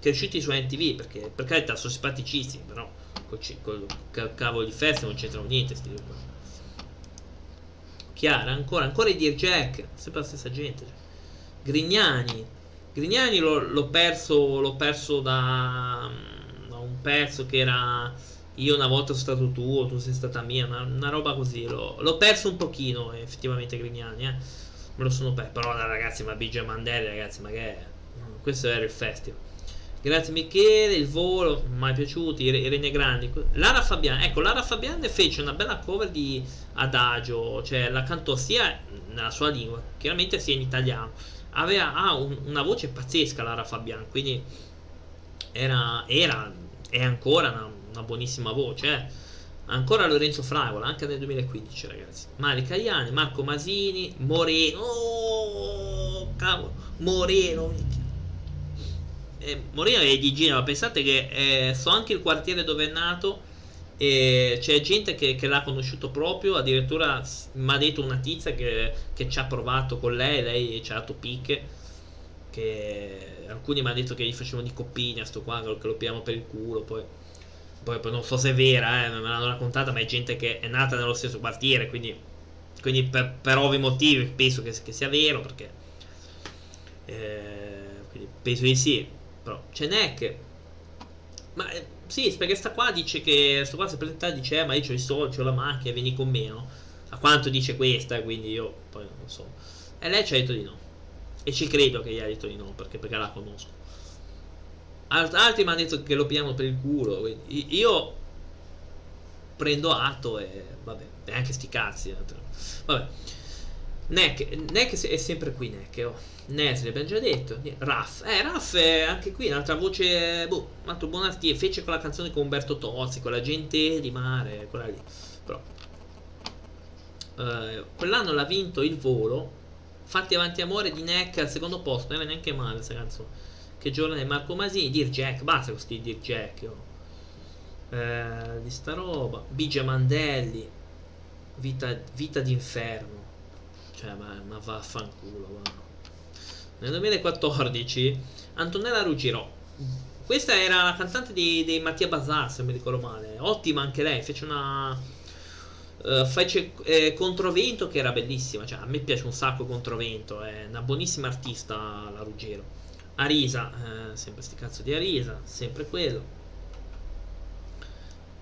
Cresciuti su NTV perché per carità sono simpaticissimi però col, col cavolo di festival non c'entrano niente sti due qua. Chiara ancora ancora i Dear Jack. Sempre la stessa gente. Grignani. Grignani l'ho perso, l'ho perso da, da, un pezzo che era io una volta sono stato tuo, tu sei stata mia, una, una roba così. L'ho, perso un pochino effettivamente Grignani, eh. Me lo sono perso. Però ragazzi, ma Biggio Mandelli, ragazzi, ma che è? Questo era il festival. Grazie Michele, il volo, mai piaciuti, i, i Regne Grandi. Lara Fabiani, ecco, Lara Fabiani fece una bella cover di Adagio, cioè la cantò sia nella sua lingua, chiaramente sia in italiano aveva ha un, una voce pazzesca Lara Fabian, quindi era, era è ancora una, una buonissima voce. Eh. Ancora Lorenzo Fragola, anche nel 2015, ragazzi. Mari Cagliani, Marco Masini, Moreno. Oh, cavolo, Moreno. Eh, Moreno è di Genova. Pensate che eh, so anche il quartiere dove è nato e c'è gente che, che l'ha conosciuto proprio, addirittura mi ha detto una tizia che, che, ci ha provato con lei, lei ci ha dato picche, che alcuni mi hanno detto che gli facevano di coppina, sto qua, che lo pigliamo per il culo, poi, poi, non so se è vera, eh, me l'hanno raccontata, ma è gente che è nata nello stesso quartiere, quindi, quindi per, per, ovvi motivi penso che, che sia vero, perché eh, penso di sì, però c'è Neck, ma sì, perché sta qua dice che. Sto qua si presenta dice, eh, ma io ho i soldi, ho la macchina, vieni con me, no? A quanto dice questa, quindi io poi non so. E lei ci ha detto di no. E ci credo che gli ha detto di no, perché, perché la conosco. Alt- altri mi hanno detto che lo pigliamo per il culo. Io prendo atto e vabbè, e anche sti cazzi. Eh, vabbè. Neck, Neck è sempre qui, Neck. Oh. Nesri abbiamo già detto. Raff. Eh, Raff è anche qui, un'altra voce. Boh, un altro buon artista. Fece quella canzone con Umberto Tozzi, con la gente di mare, quella lì. Però. Uh, quell'anno l'ha vinto il volo. Fatti avanti amore di Neck al secondo posto. Non era neanche male questa canzone. Che giorno è Marco Masini. Dir Jack. Basta con sti Dir Jack. Oh. Uh, di sta roba. Bigia Mandelli. Vita, vita d'inferno. Cioè, ma, ma vaffanculo, guarda. Nel 2014 Antonella Ruggiero. Questa era la cantante di, di Mattia Bazar, se mi ricordo male. Ottima anche lei, fece una... Uh, fece eh, Controvento che era bellissima, cioè a me piace un sacco Controvento, è una buonissima artista la Ruggero. Arisa, eh, sempre sti cazzo di Arisa, sempre quello.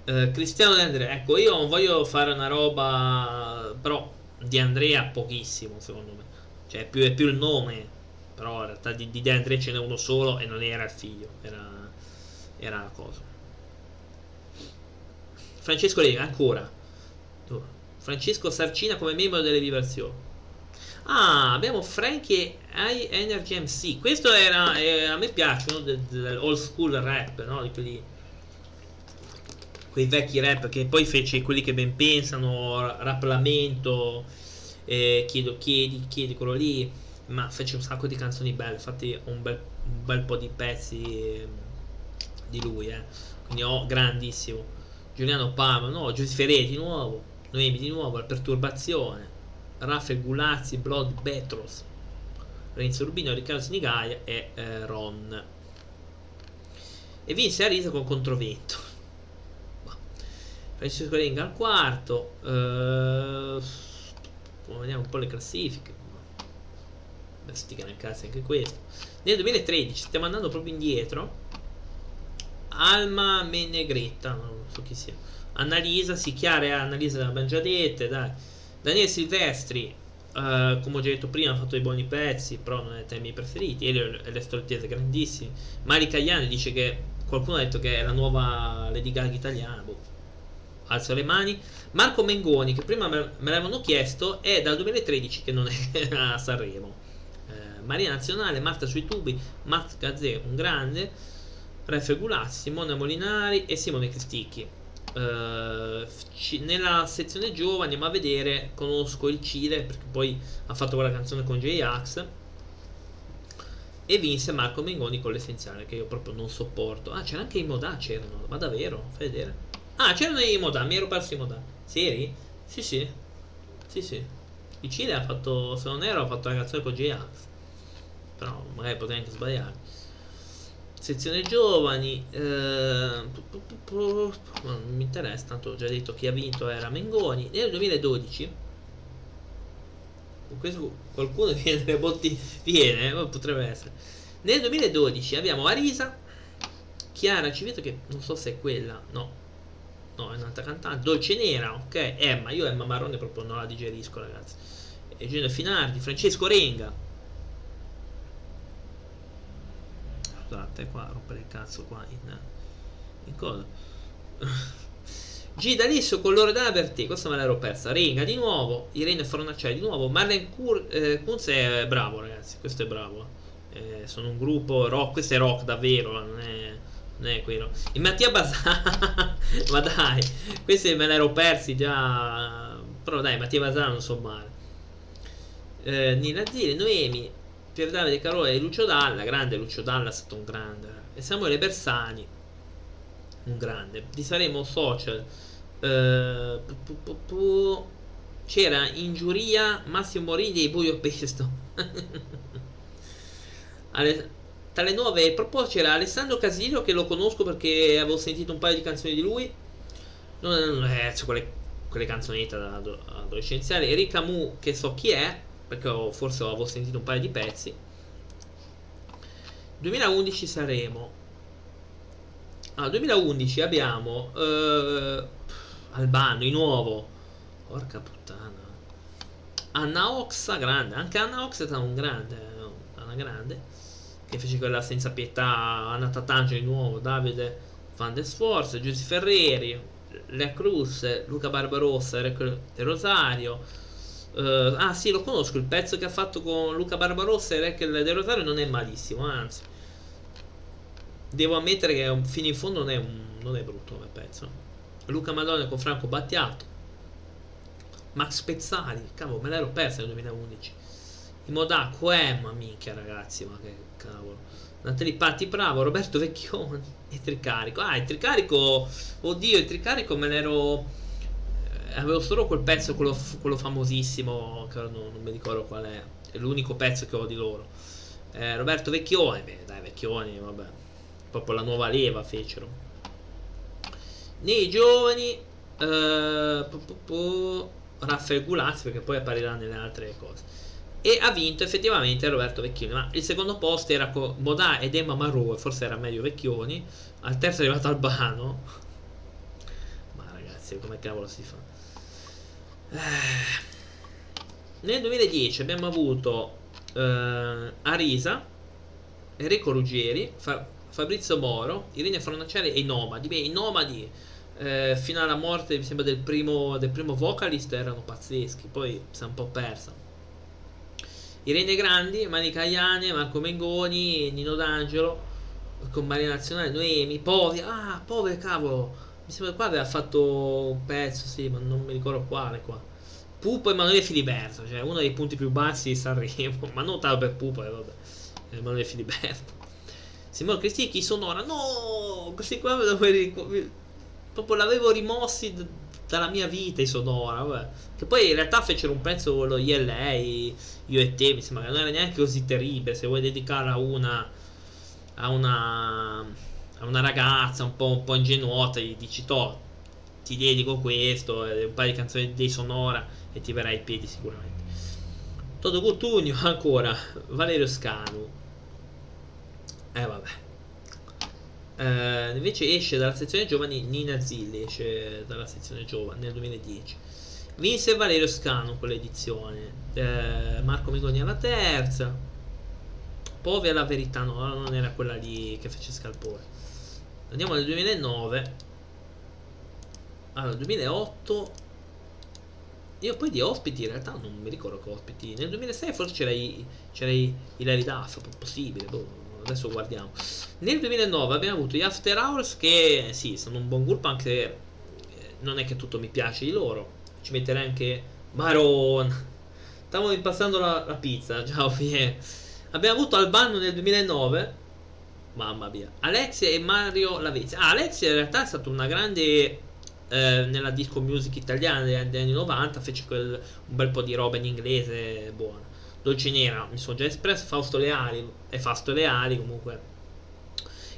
Uh, Cristiano De Andrea, ecco io non voglio fare una roba, però di Andrea pochissimo secondo me, cioè più, è più il nome però in realtà di, di De André ce n'è uno solo e non era il figlio era, era cosa Francesco Lega ancora Francesco Sarcina come membro delle vibrazioni Ah, abbiamo Frankie High Energy MC. Questo era. Eh, a me piacciono del, old school rap, no? Di quelli. Quei vecchi rap che poi fece quelli che ben pensano. Rap. Eh, chiedo, chiedi, chiedi quello lì ma fece un sacco di canzoni belle, infatti ho un bel, un bel po' di pezzi ehm, di lui, eh. quindi ho grandissimo. Giuliano Palma, no, Giuseppe di nuovo, Noemi di nuovo, La Perturbazione, Raffaele Gulazzi, Blood Betros, Renzo Rubino, Riccardo Sinigaia e eh, Ron. E vinse a risa con Controvento. Francesco Renga al quarto. Eh, vediamo un po' le classifiche. Stica nel cazzo anche questo. Nel 2013 stiamo andando proprio indietro. Alma Menegretta non so chi sia. Annalisa si chiara e Annalisa l'abbiamo già dette dai. Daniele Silvestri uh, come ho già detto prima ha fatto dei buoni pezzi però non è tra i miei preferiti. E le Stoltese grandissimi. Mari Cagliani dice che qualcuno ha detto che è la nuova Lady Gaga italiana boh. Alzo le mani Marco Mengoni che prima me l'avevano chiesto è dal 2013 che non è a Sanremo Marina Nazionale, Marta sui tubi, Matt Gazzè, un grande, Raffaele Gulazzi, Simone Molinari e Simone Cristicchi. Uh, nella sezione giovane andiamo a vedere, conosco il Cile perché poi ha fatto quella canzone con J-Ax e vinse Marco Mengoni con l'essenziale che io proprio non sopporto. Ah, c'era anche i Modà, c'erano, ma davvero? Fai vedere. Ah, c'erano i Modà, mi ero perso i Modà. Seri? Sì, sì. Sì, sì. Il Cile ha fatto, se non ero, ha fatto la canzone con J-Ax però magari potrei anche sbagliare sezione giovani eh, non mi interessa tanto ho già detto chi ha vinto era Mengoni nel 2012 questo qualcuno viene delle botti viene eh, potrebbe essere nel 2012 abbiamo Arisa Chiara Civito che non so se è quella no no è un'altra cantante. Dolce Nera ok. Emma io Emma Marrone proprio non la digerisco ragazzi. Eugenio Finardi Francesco Renga. Scusate qua rompere il cazzo qua in, in cosa? G D'Alisso con l'Oredana Bertè questa me l'ero persa. Renga di nuovo. Irene Fornaciari di nuovo. Marlene Kur, eh, Kunz è bravo ragazzi. Questo è bravo. Eh, sono un gruppo rock. Questo è rock davvero non è non è quello. Il Mattia Basà ma dai questi me l'ero persi già. Però dai Mattia Basà non so male. Eh, Nina Zile Noemi Pier Davide Carola e Lucio Dalla, grande Lucio Dalla è stato un grande, e Samuele Bersani, un grande. Di Saremo Social, eh, c'era in giuria Massimo Morini e Buio Pesto. tra le nuove proposte c'era Alessandro Casillo che lo conosco perché avevo sentito un paio di canzoni di lui. Non, non è cioè, quelle, quelle canzonette adolescenziali. Erika Mu che so chi è perché ho, forse avevo sentito un paio di pezzi 2011 saremo Ah, 2011 abbiamo eh, Albano, di nuovo. Porca puttana. Anna Oxa, grande. Anche Anna Oxa è stata un grande. Una grande. Che fece quella senza pietà. Anna Tatangelo di nuovo. Davide Van der Sforza. Giussi Ferreri. Lea Cruz. Luca Barbarossa. De Rosario. Uh, ah sì, lo conosco. Il pezzo che ha fatto con Luca Barbarossa e Rec De Rosario non è malissimo. Anzi, devo ammettere che fino in fondo non è, un, non è brutto come pezzo. Luca Madonna con Franco Battiato, Max Pezzali, cavolo, me l'ero persa nel 2011. I Modaco, eh, ma minchia ragazzi, ma che cavolo. Natalie Patti Bravo, Roberto Vecchioni e Tricarico. Ah, il Tricarico, oddio, il Tricarico me l'ero... Eh, avevo solo quel pezzo, quello, quello famosissimo, che non, non, mi ricordo qual è. È l'unico pezzo che ho di loro. Eh, Roberto Vecchioni, beh, dai, Vecchioni, vabbè. Proprio la nuova leva fecero nei giovani uh, Raffaele Gulazzi perché poi apparirà nelle altre cose e ha vinto effettivamente Roberto Vecchioni. Ma il secondo posto era con Modà ed Emma Marrowe forse era meglio Vecchioni. Al terzo è arrivato Albano. Ma ragazzi come cavolo si fa? Eh. nel 2010 abbiamo avuto eh, Arisa Enrico Ruggeri Fa Fabrizio Moro Irene Fornaciari e i Nomadi. Beh i Nomadi eh, fino alla morte mi sembra del primo, del primo vocalist erano pazzeschi. Poi si è un po' persa Irene Grandi, Manica Iane, Marco Mengoni, Nino D'Angelo con Maria Nazionale, Noemi, Povi ah Povi cavolo. Mi sembra che qua aveva fatto un pezzo sì ma non mi ricordo quale qua. Pupo e Emanuele Filiberto cioè uno dei punti più bassi di Sanremo. Ma non tanto per Pupo eh, vabbè. Emanuele Filiberto. Simone Cristi chi sonora no questi qua dove proprio l'avevo rimossi d- dalla mia vita i Sonora, vabbè. Che poi in realtà fecero un pezzo lo ILA, io e te, mi sembra che non era neanche così terribile, se vuoi dedicarla a una a una a una ragazza un po', un po ingenuota, gli dici to, ti dedico questo, un paio di canzoni dei Sonora e ti verrai ai piedi sicuramente. Toto Cutugno ancora, Valerio Scanu. Eh vabbè. Uh, invece esce dalla sezione giovani Nina Zilli esce dalla sezione giovani nel 2010 vinse Valerio Scano con l'edizione uh, Marco Mengoni alla terza Povi alla verità no non era quella lì che fece Scalpore. Andiamo nel 2009 allora 2008 io poi di ospiti in realtà non mi ricordo che ospiti. Nel 2006 forse c'era Hilary Duff possibile boh adesso guardiamo. Nel 2009 abbiamo avuto gli After Hours che sì, sono un buon gruppo anche eh, non è che tutto mi piace di loro. Ci metterei anche Maron. Stavo impassando la, la pizza, ciao Fie. Abbiamo avuto Albano nel 2009. Mamma mia. Alexia e Mario Lavezzi. Ah, Alexia in realtà è stata una grande eh, nella disco music italiana degli anni 90 fece quel, un bel po' di roba in inglese buona Dolce Nera mi sono già espresso, Fausto Leali e Fausto Leali comunque.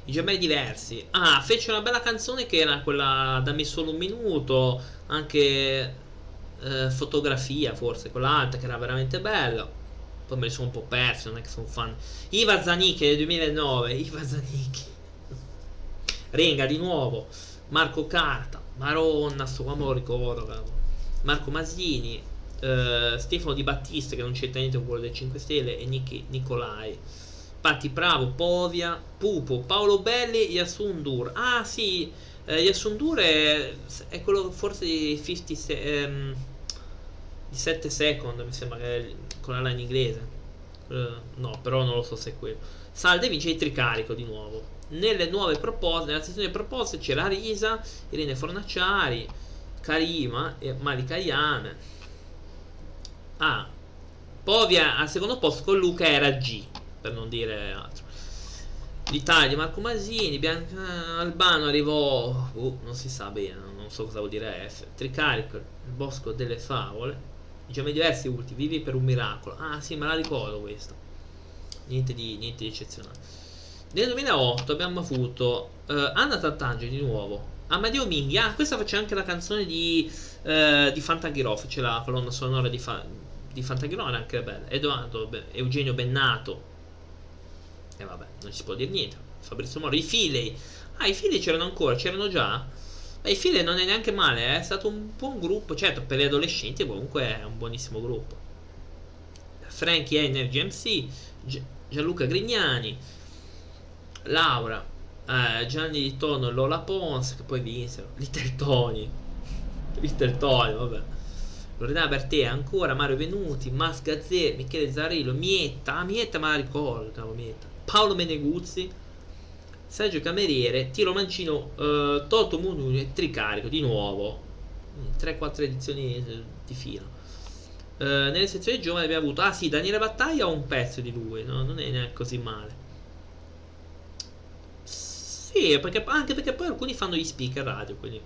I gemelli diversi. Ah, fece una bella canzone che era quella Dammi solo un minuto, anche eh, fotografia forse, quella alta che era veramente bella. Poi me ne sono un po' perso, non è che sono fan. Iva Zanicchi del 2009, Iva Zanicchi. Renga di nuovo, Marco Carta, Maronna, sto qua me lo ricordo, Marco Masini, uh, Stefano Di Battista che non c'entra niente con quello del 5 Stelle e Nicky Nicolai. Patti Bravo, Povia, Pupo, Paolo Belli, Yasundur ah sì, eh, Yasundur è, è, quello forse di 50 se, ehm, di 7 second mi sembra che con la line inglese. Uh, no però non lo so se è quello. Salde vince il tricarico di nuovo. Nelle nuove proposte nella sezione proposte c'era Risa Irene Fornacciari Karima e Malika Iane Ah, Povia al secondo posto con Luca era G, per non dire altro. L'Italia Marco Masini, Bianca Albano arrivò, uh, non si sa bene, non so cosa vuol dire F. Tricarico, il bosco delle favole. Diciamo diversi ultimi, vivi per un miracolo. Ah sì, me la ricordo questo. Niente di, niente di eccezionale. Nel 2008 abbiamo avuto uh, Anna Tattangeli di nuovo. Amadeo Minghi, ah, questa faceva anche la canzone di, uh, di Fantaghiroff, c'è la colonna sonora di, Fa di Fantagirone anche bella Edoardo Eugenio Bennato e vabbè non si può dire niente Fabrizio Moro, i Filei. Ah, i Filei c'erano ancora, c'erano già? Beh, i Filei non è neanche male, eh. è stato un buon gruppo, certo, per gli adolescenti comunque è un buonissimo gruppo. Frankie Energy MC, Gi- Gianluca Grignani, Laura, eh, Gianni Di Tono, Lola Pons, che poi vinsero, Little Tony, Little Tony, vabbè. Loredana Bertea ancora, Mario Venuti, Mas Gazzè, Michele Zarillo, Mietta, ah Mietta me la ricordo, Mietta, Paolo Meneguzzi, Sergio Cameriere, Tiro Mancino, eh, Toto e Tricarico, di nuovo, 3-4 edizioni eh, di fila. Eh, nelle sezioni giovani abbiamo avuto, ah sì, Daniele Battaglia ha un pezzo di lui, no? non è neanche così male. Sì, perché, anche perché poi alcuni fanno gli speaker radio, quindi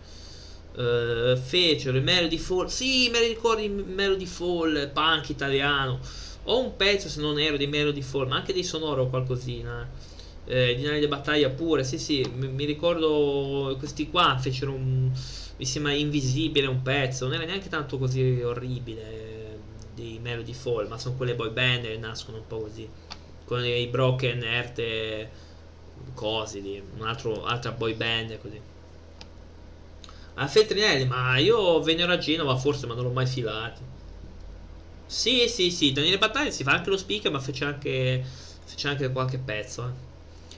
uh, fecero Melody Fall sì me li ricordi Melody Fall punk italiano. Ho un pezzo se non ero di Melody Fall ma anche di sonoro o qualcosina eh, di Nani di Battaglia pure sì sì mi, mi, ricordo questi qua fecero un mi sembra invisibile un pezzo non era neanche tanto così orribile eh, di Melody Fall ma sono quelle boy band che nascono un po' così con i Broken Earth e cose di un'altra boy band così a Feltrinelli, ma io vennero a Genova forse, ma non l'ho mai filato. Sì, sì, sì, Daniele Battaglia si fa anche lo speaker, ma fece anche, fece anche qualche pezzo. Eh.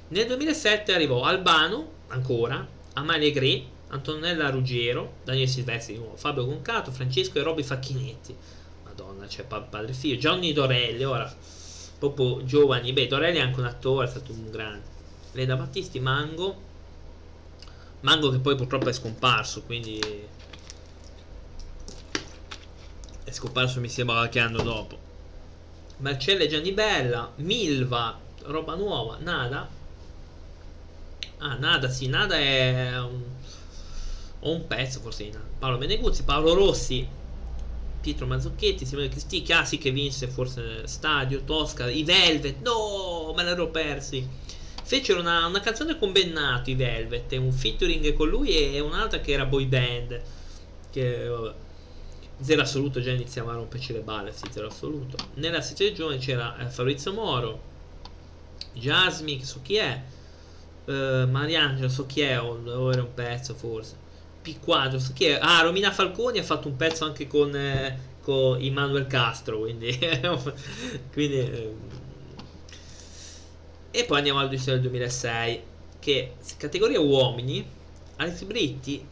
Nel 2007 arrivò Albano, ancora, Amalia Gre, Antonella Ruggero, Daniele Silvestri di nuovo, Fabio Concato, Francesco e Roby Facchinetti. Madonna, c'è cioè, padre e figlio. Johnny Dorelli, ora, proprio giovani. Beh, Dorelli è anche un attore, è stato un grande. Leda Battisti, Mango, Mango che poi purtroppo è scomparso, quindi è scomparso mi sembra qualche anno dopo. Marcella e Gianni Bella, Milva, roba nuova, Nada. Ah, Nada, sì, Nada è un, o un pezzo forse Paolo Meneguzzi, Paolo Rossi, Pietro Mazzocchetti, Simone Cristicchi, ah sì che vinse forse Stadio, Tosca, i Velvet, no, me l'ero persi fecero una, una, canzone con Bennato, i Velvet, un featuring con lui e un'altra che era boy band. Che vabbè. Zero assoluto, già iniziamo a romperci le balle, sì, zero assoluto. Nella sezione giovane c'era eh, Fabrizio Moro, Jasmine, so chi è, eh, Mariangelo, so chi è, o era un pezzo forse. P4, so chi è. Ah, Romina Falconi ha fatto un pezzo anche con, eh, con Immanuel Castro, quindi, quindi eh, e poi andiamo al del 2006, che categoria uomini, Alex Britti,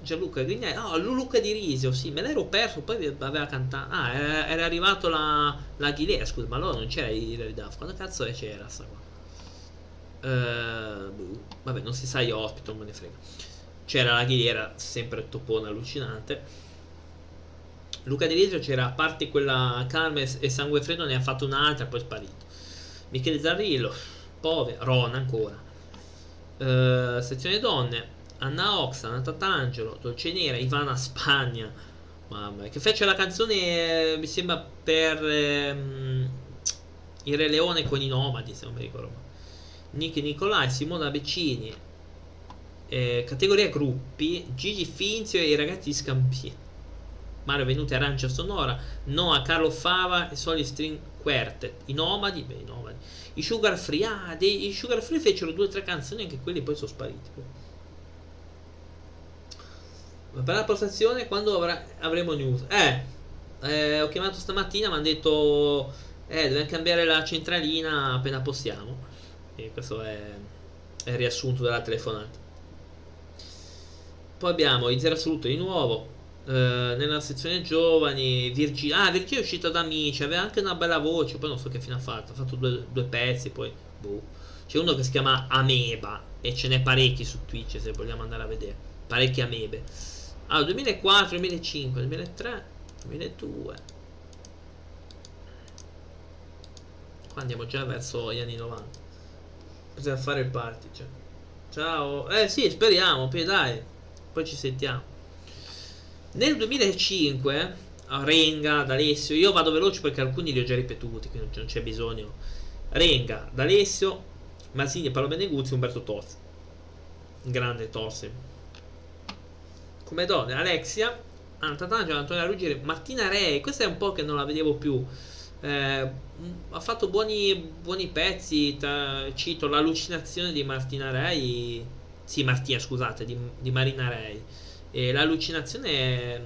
Gianluca Grignani, no, Luca Di Risio, sì, me l'ero perso, poi aveva cantato, ah, era, era arrivato la, la Ghilera, scusa, ma allora non c'era i Duff, quando cazzo c'era sta qua? Uh, vabbè, non si sa io ospito, non me ne frega. C'era la Ghilera, sempre topone allucinante. Luca Di Risio c'era, a parte quella Calme e Sangue Freddo, ne ha fatto un'altra, poi è sparito. Michele Zarrillo, Povera, Ron ancora. Uh, sezione donne, Anna Oxa, Anna Tatangelo, Dolce Nera, Ivana Spagna. Mamma, che fece la canzone, eh, mi sembra, per ehm, il Re Leone con i Nomadi, se non mi ricordo. Nick Nicolai, Simona Beccini. Eh, categoria gruppi, Gigi Finzio e i ragazzi di Scampi. Mario Venuti Arancia Sonora, Noah Carlo Fava e Soli String Quartet. I Nomadi, beh, i Nomadi. I Sugar Free, ah, dei, i Sugar Free fecero due o tre canzoni, anche quelli poi sono spariti. Ma per la postazione quando avrà, avremo news? Eh, eh, ho chiamato stamattina, mi hanno detto, eh, dobbiamo cambiare la centralina appena possiamo. E questo è, è il riassunto della telefonata. Poi abbiamo i Zero Assoluto di nuovo, eh, nella sezione giovani Virgilio ah Virgilio è uscito da Amici aveva anche una bella voce poi non so che fine ha fatto ha fatto due, due pezzi poi boh. c'è uno che si chiama Ameba e ce n'è parecchi su Twitch se vogliamo andare a vedere. Parecchi Amebe. Allora 2004 2005 2003 2002 qua andiamo già verso gli anni 90 bisogna fare il party cioè. ciao. Eh sì speriamo poi dai. Poi ci sentiamo nel 2005, Renga, D'Alessio, io vado veloce perché alcuni li ho già ripetuti, quindi non c'è bisogno. Renga, D'Alessio, Masini, Paolo Beneguzzi, Umberto Tozzi. Grande Tozzi. Come donne, Alexia, Antatangelo, Antonio Ruggeri, Martina Rei, questa è un po' che non la vedevo più. Eh, ha fatto buoni, buoni pezzi. Cito l'allucinazione di Martina Rei. Sì, Martina, scusate, di, di Marina Rei. E l'allucinazione è,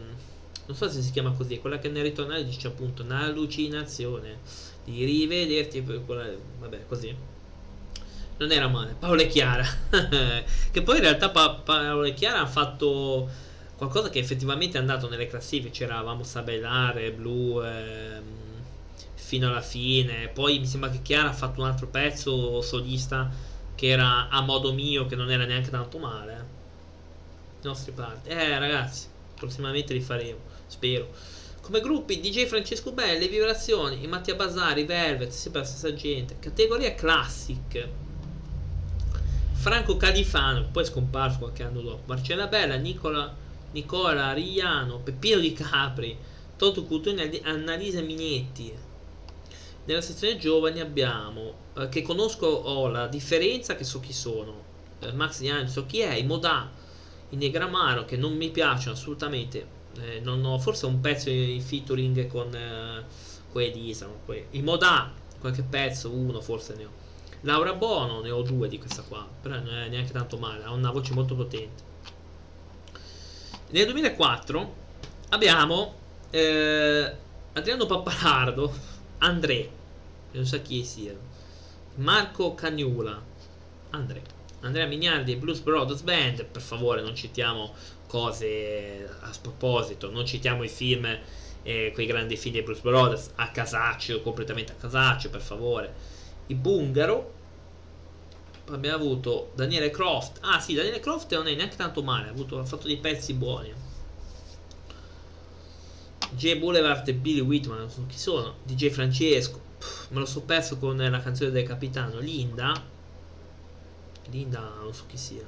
non so se si chiama così, quella che nel ritornale dice appunto un'allucinazione di rivederti. Quella, vabbè, così. Non era male. Paolo e Chiara. che poi in realtà pa- Paolo e Chiara hanno fatto qualcosa che effettivamente è andato nelle classifiche. C'eravamo Sabellare, Blu. Ehm, fino alla fine. Poi mi sembra che Chiara ha fatto un altro pezzo solista che era a modo mio, che non era neanche tanto male. I nostri parti. Eh, ragazzi, prossimamente li faremo, spero. Come gruppi DJ Francesco Belli, Vibrazioni, i Mattia Basari, Velvet, sempre la stessa gente. Categoria Classic. Franco Califano, poi scomparso qualche anno dopo. Marcella Bella, Nicola, Nicola Riano, Peppino Di Capri, Toto Cutone, Annalisa Minetti, nella sezione giovani abbiamo eh, che conosco ho la differenza che so chi sono. Eh, Max Diani so chi è, Modà, i Negramaro che non mi piacciono assolutamente. Eh, non ho forse un pezzo in featuring con eh, quelli diciamo, i Modà, qualche pezzo, uno forse ne ho. Laura Bono, ne ho due di questa qua, però non è neanche tanto male, ha una voce molto potente. Nel 2004 abbiamo eh, Adriano Pappalardo André, non so chi sia, Marco Cagnula, André, Andrea Mignardi e Blues Brothers Band, per favore non citiamo cose a sproposito, non citiamo i film, eh, quei grandi film dei Blues Brothers a casaccio, completamente a casaccio, per favore. I Bungaro, abbiamo avuto Daniele Croft, ah sì, Daniele Croft non è neanche tanto male, ha, avuto, ha fatto dei pezzi buoni. J Boulevard e Billy Whitman, non so chi sono. DJ Francesco, Pff, me lo so perso con la canzone del capitano. Linda, Linda, non so chi sia.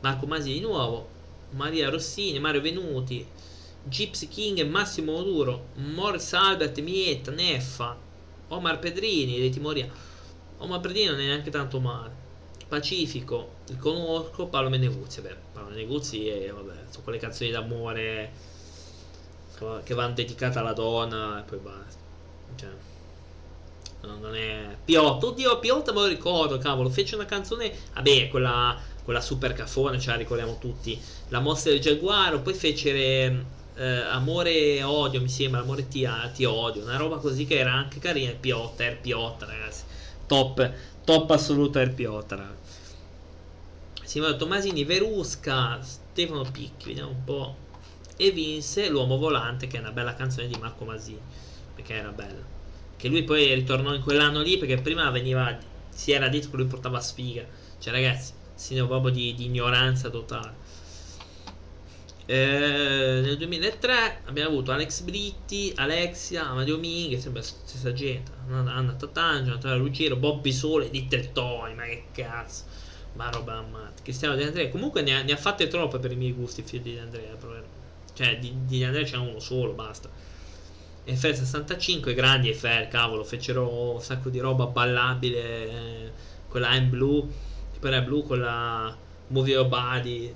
Marco Masi di nuovo. Maria Rossini, Mario Venuti, Gypsy King e Massimo Duro, Morris Albert, Mietta, Neffa, Omar Pedrini dei Timoria. Omar Pedrini non è neanche tanto male. Pacifico, il conosco, Paolo Meneguzzi. Beh, Paolo Meneguzzi è, vabbè, sono quelle canzoni d'amore che vanno dedicate alla donna e poi basta. Cioè, non è Piotto, oddio Piotto me lo ricordo, cavolo, fece una canzone, vabbè, quella, quella super cafone, ce la ricordiamo tutti, la mossa del giaguaro, poi fece eh, Amore e odio, mi sembra, Amore ti, ti, odio, una roba così che era anche carina, Piotta, er Piotta, ragazzi, top, top assoluto er Piotta, ragazzi. Simone Tomasini, Verusca, Stefano Picchi, vediamo un po' e vinse L'uomo volante che è una bella canzone di Marco Masini perché era bella che lui poi ritornò in quell'anno lì perché prima veniva si era detto che lui portava sfiga. Cioè ragazzi segno proprio di, di ignoranza totale. Eh, nel 2003 abbiamo avuto Alex Britti, Alexia, Amadio Minghe, sempre la stessa gente, Anna Tatangio, Antonio Ruggero, Bobby Sole, Little Tony, ma che cazzo, ma roba amata. Cristiano De Andrea, comunque ne ha, ne ha fatte troppe per i miei gusti, figlio di Andrea, però. Cioè, di, di Andrea c'è uno solo, basta. Eiffel 65, grandi Eiffel, cavolo, fecero un sacco di roba ballabile. Eh, quella I'm Blue, quella blu, quella Move Your Body.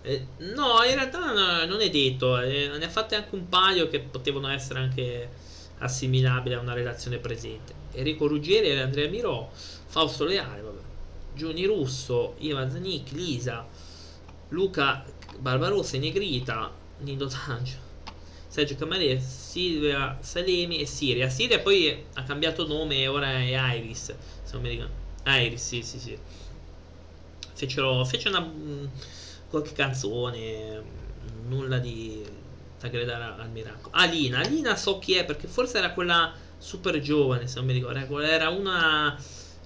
Eh, no, in realtà no, non è detto, eh, ne ha fatte anche un paio che potevano essere anche assimilabili a una relazione presente. Enrico Ruggieri Andrea Mirò, Fausto Leale, vabbè. Giuni Russo, Ivan Zanicchi, Lisa, Luca Barbarossa Negrita, Nido Tangio, Sergio Camarese, Silvia Salemi e Siria. Siria poi ha cambiato nome e ora è Iris, se non mi ricordo. Iris, sì, sì, sì. Fecero, fece una mm, qualche canzone, nulla di da gridare al miracolo. Alina, Alina so chi è perché forse era quella super giovane, se non mi ricordo. Era una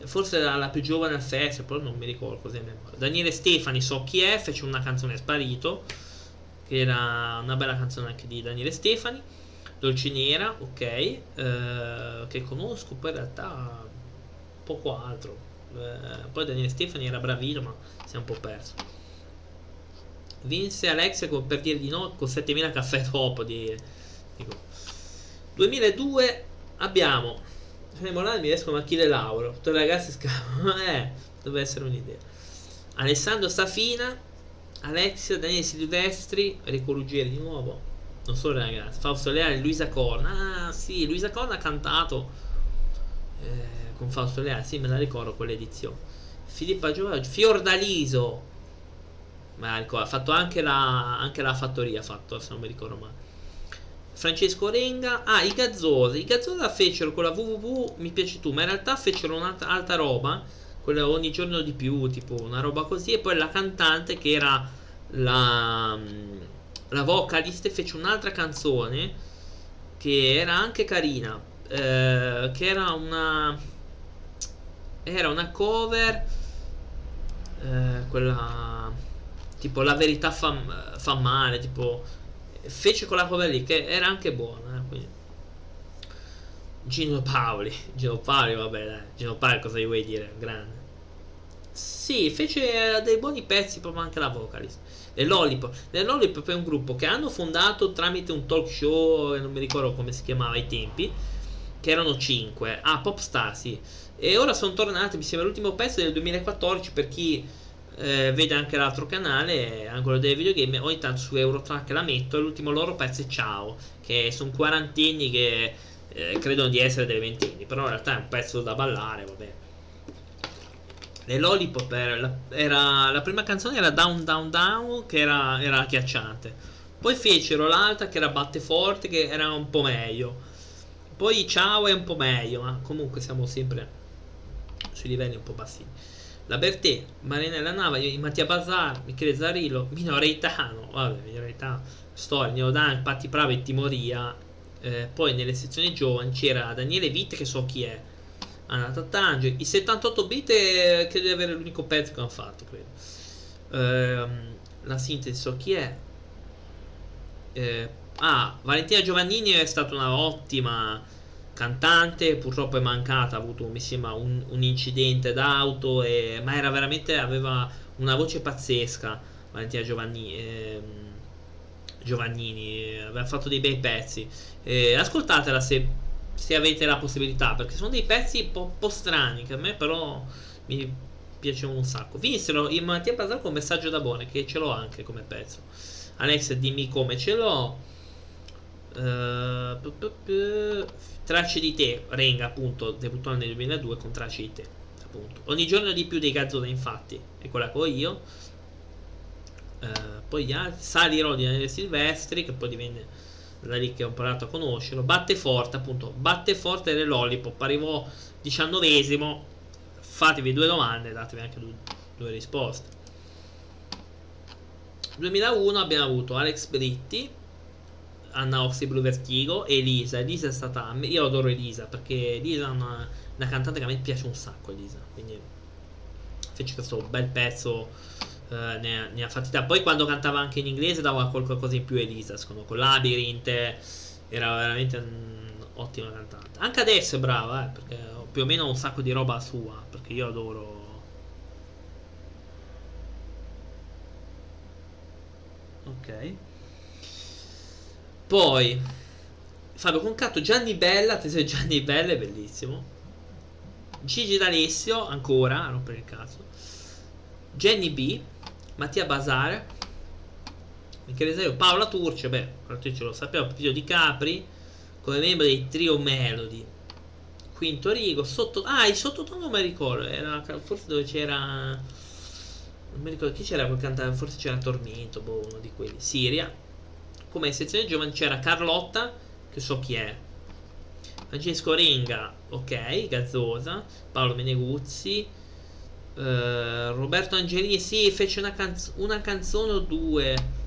forse era la più giovane al festival, però non mi ricordo così a memoria. Daniele Stefani, so chi è, fece una canzone Sparito, che era una bella canzone anche di Daniele Stefani. Dolcinera, ok, eh, che conosco, poi in realtà poco altro. Eh, poi Daniele Stefani era bravino, ma si è un po' perso. Vinse Alexia con, per dire di no con 7000 caffè dopo. Di, dico. 2002 abbiamo Morale mi escono Achille Lauro. Tutte le ragazze scavano. eh, dovrebbe essere un'idea. Alessandro Safina, Alexia, Daniele Silvestri, Enrico Ruggieri di nuovo. Non solo ragazzi. Fausto Leale e Luisa Corna. Ah, sì, Luisa Corna ha cantato eh, con Fausto Leale. Sì, me la ricordo quell'edizione. Filippa Giovanni. Fiordaliso. Ma ricordo, ha fatto anche la, anche la fattoria. Ha fatto, se non mi ricordo male. Francesco Renga. Ah, i Gazzosa. I Gazzosa fecero con la www. Mi piace tu. Ma in realtà fecero un'altra roba. Quella ogni giorno di più. Tipo una roba così. E poi la cantante che era la la vocalist fece un'altra canzone che era anche carina, eh, che era una era una cover eh, quella tipo la verità fa, fa, male, tipo fece quella cover lì che era anche buona, eh, Gino Paoli, Gino Paoli, vabbè, dai. Gino Paoli cosa gli vuoi dire? Grande. Sì, fece dei buoni pezzi proprio anche la vocalist le Lollipop. Le è un gruppo che hanno fondato tramite un talk show, non mi ricordo come si chiamava ai tempi, che erano 5. Ah, Popstar, sì. E ora sono tornati, mi sembra l'ultimo pezzo del 2014 per chi eh, vede anche l'altro canale, quello dei videogame, ogni tanto su Eurotrack la metto e l'ultimo loro pezzo è Ciao, che sono quarantenni che eh, credono di essere dei ventenni, però in realtà è un pezzo da ballare, vabbè. Le Lollipop era la, era, la prima canzone era Down Down Down che era, era agghiacciante. Poi fecero l'altra che era Batte Forte che era un po' meglio. Poi Ciao è un po' meglio, ma comunque siamo sempre sui livelli un po' bassi. La Bertè, Marinella Nava, Mattia Bazar, Michele Zarillo, Minoreitano, vabbè, Minoreitano, Storia, Neodan, Patti Prava e Timoria. Eh, poi nelle sezioni giovani c'era Daniele Vitte che so chi è Anata Tange. I 78 bit è, credo di avere l'unico pezzo che hanno fatto, credo. Ehm, la sintesi so chi è. Eh, ah, Valentina Giovannini è stata una ottima cantante, purtroppo è mancata, ha avuto mi sembra un, un incidente d'auto, e, ma era veramente, aveva una voce pazzesca, Valentina Giovannini. Ehm, Giovannini aveva fatto dei bei pezzi. Eh, ascoltatela se se avete la possibilità, perché sono dei pezzi un po', po', strani che a me però mi piacevano un sacco. Finissero in Mattia Bazar con messaggio da buone, che ce l'ho anche come pezzo. Alex, dimmi come ce l'ho. Uh, tracce di te, Renga appunto, debuttò nel 2002 con tracce di te. Appunto. Ogni giorno di più dei Gazzone, infatti, è quella che ho io. Uh, poi gli altri, Sali Rodina Silvestri, che poi divenne da lì che ho imparato a conoscerlo. Batte forte, appunto, batte forte le lollipop. Arrivò diciannovesimo. Fatevi due domande, datevi anche due, due risposte. 2001 abbiamo avuto Alex Britti, Anna Ossi Blue Vertigo e Elisa. Elisa è stata. Io adoro Elisa perché Elisa è una, una cantante che a me piace un sacco. Elisa, quindi fece questo bel pezzo eh, ne, ne, ha fatti da. Poi quando cantava anche in inglese dava qualcosa in più Elisa, secondo me, con Labyrinth era veramente un'ottima cantante. Anche adesso è brava, eh, perché ho più o meno un sacco di roba sua, perché io adoro... Ok. Poi Fabio Concatto, Gianni Bella, attenzione Gianni Bella è bellissimo. Gigi D'Alessio, ancora, a rompere il caso. Jenny B, Mattia Basare, Michele Serio, Paola Turce, beh, ce lo sappiamo, figlio di Capri, come membro dei Trio Melody. Quinto Rigo, sotto... Ah, il sottotono mi ricordo, era forse dove c'era... Non mi ricordo chi c'era quel cantante, forse c'era Tormento, boh, uno di quelli. Siria. Come sezione giovane c'era Carlotta, che so chi è. Francesco Renga, ok, Gazzosa, Paolo Meneguzzi, Uh, Roberto Angelini sì fece una, canz una, canzone o due.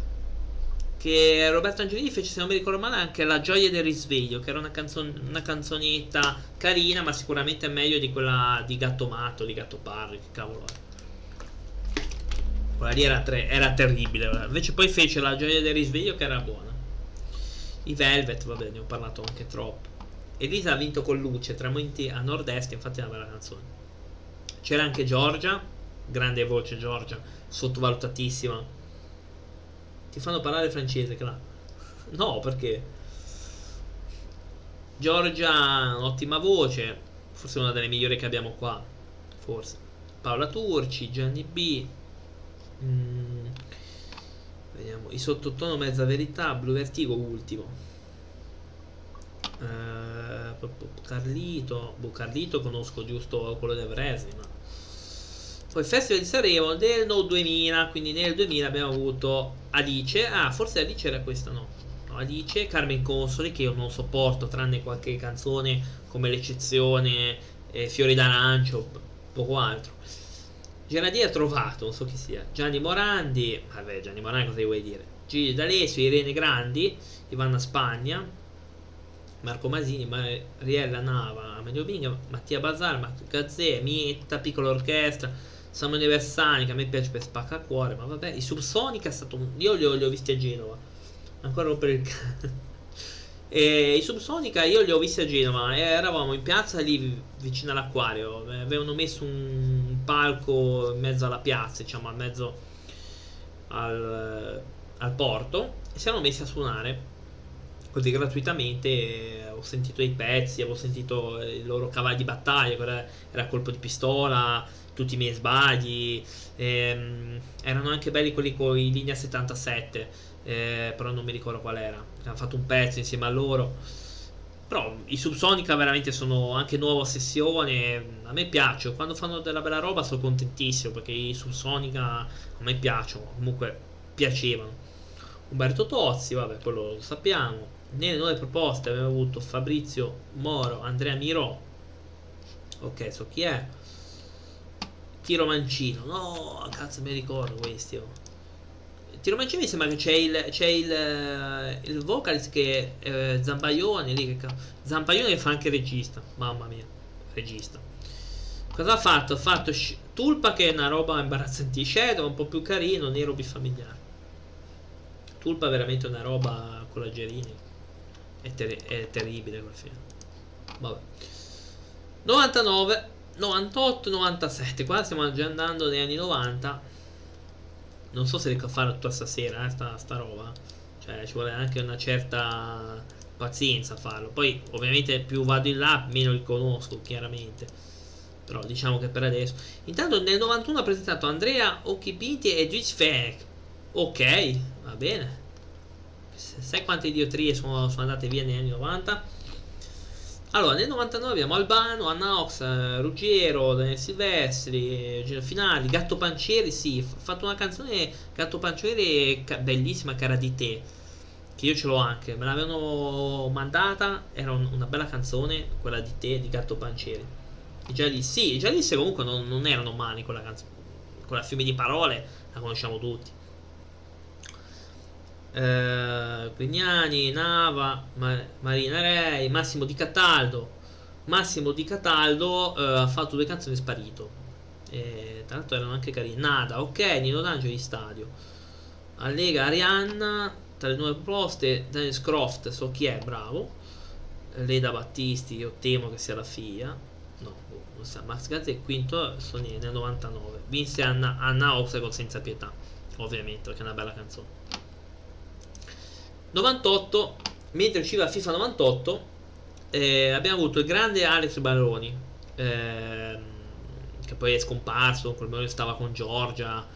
Che Roberto Angelini fece se non mi ricordo male anche La gioia del risveglio che era una, canzon una canzonetta carina ma sicuramente meglio di quella di Gatto Matto di Gatto Parri che cavolo è. Quella lì era, era terribile invece poi fece La gioia del risveglio che era buona. I Velvet vabbè ne ho parlato anche troppo. Elisa ha vinto con luce tramonti a nord-est infatti è una bella canzone c'era anche Giorgia, grande voce Giorgia, sottovalutatissima. Ti fanno parlare francese, là. No, perché? Giorgia, ottima voce, forse una delle migliori che abbiamo qua, forse. Paola Turci, Gianni B. Mm. Vediamo, i sottotono mezza verità, Blu Vertigo ultimo. Eh, Carlito, boh, Carlito conosco giusto quello del Vresi, ma... Poi Festival di Sanremo del No 2000, quindi nel 2000 abbiamo avuto Alice, ah forse Alice era questa no, no Alice, Carmen Consoli che io non sopporto tranne qualche canzone come l'eccezione, eh, Fiori d'Arancio, poco altro. Gennady ha trovato, non so chi sia, Gianni Morandi, vabbè Gianni Morandi cosa vuoi dire? Gigi D'Alessio, Irene Grandi, Ivana Spagna, Marco Masini, Mariella Nava, Amelio Binga, Mattia Bazar, Marco Gazzè, Mietta, Piccola Orchestra, Samuele Versani, che a me piace per spaccacuore, ma vabbè, i Subsonica è stato un... Io li ho, li ho visti a Genova, ancora per il. E I Subsonica io li ho visti a Genova, eravamo in piazza lì vicino all'acquario, avevano messo un palco in mezzo alla piazza, diciamo, in mezzo al, al porto, e si erano messi a suonare così gratuitamente. Ho sentito i pezzi, avevo sentito i loro cavalli di battaglia, era colpo di pistola, tutti i miei sbagli. Ehm, erano anche belli quelli con i linea 77 eh, però non mi ricordo qual era. Hanno fatto un pezzo insieme a loro. Però i Subsonica veramente sono anche nuova sessione. A me piacciono. Quando fanno della bella roba sono contentissimo perché i Subsonica a me piacciono. Comunque piacevano. Umberto Tozzi, vabbè, quello lo sappiamo. Nelle nuove proposte abbiamo avuto Fabrizio Moro, Andrea Miro. Ok, so chi è. Tiro Mancino. No, cazzo mi ricordo questi. Oh. Tiro Mancini mi sembra che c'è il, c'è il, eh, il vocalist che eh, Zambaione lì che Zambaione fa anche regista. Mamma mia, regista. Cosa ha fatto? Ha fatto Tulpa che è una roba imbarazzante Shadow, un po' più carino, nero bifamiliare. Tulpa è veramente una roba con la Gerini. È, ter è terribile quel film. Vabbè. 99, 98, 97. Qua stiamo già andando negli anni 90 non so se riesco a fare tutta stasera, eh, sta, sta roba. Cioè, ci vuole anche una certa pazienza a farlo. Poi, ovviamente, più vado in là, meno li conosco, chiaramente. Però diciamo che per adesso. Intanto nel 91 ha presentato Andrea Occhipinti e Gis Fek. Ok, va bene. Sai quante idiotrie sono, sono andate via negli anni 90? Allora, nel 99 abbiamo Albano, Anna Ox, eh, Ruggiero, Daniel Silvestri, Gino Finali, Gatto Pancieri, sì, ha fatto una canzone Gatto Pancieri bellissima, cara di te, che io ce l'ho anche, me l'avevano mandata, era un, una bella canzone, quella di te, di Gatto Pancieri. I Giallissi, sì, i Giallissi comunque non, non erano mani quella canzone, quella fiume di parole, la conosciamo tutti eh, Nava, Ma Marina Rei, Massimo Di Cataldo. Massimo Di Cataldo eh, ha fatto due canzoni sparito. E, tra erano anche carine. Nada, ok, Nino D'Angelo Stadio. Allega Arianna, tra le nuove proposte, Daniel Scroft, so chi è, bravo. Leda Battisti, io temo che sia la figlia. No, boh, non sa. Max Gazzi quinto, sono nel 99. Vinse Anna, Anna con Senza Pietà, ovviamente, perché è una bella canzone. 98, mentre usciva FIFA 98, eh, abbiamo avuto il grande Alex Baroni, eh, che poi è scomparso, quel momento stava con Giorgia,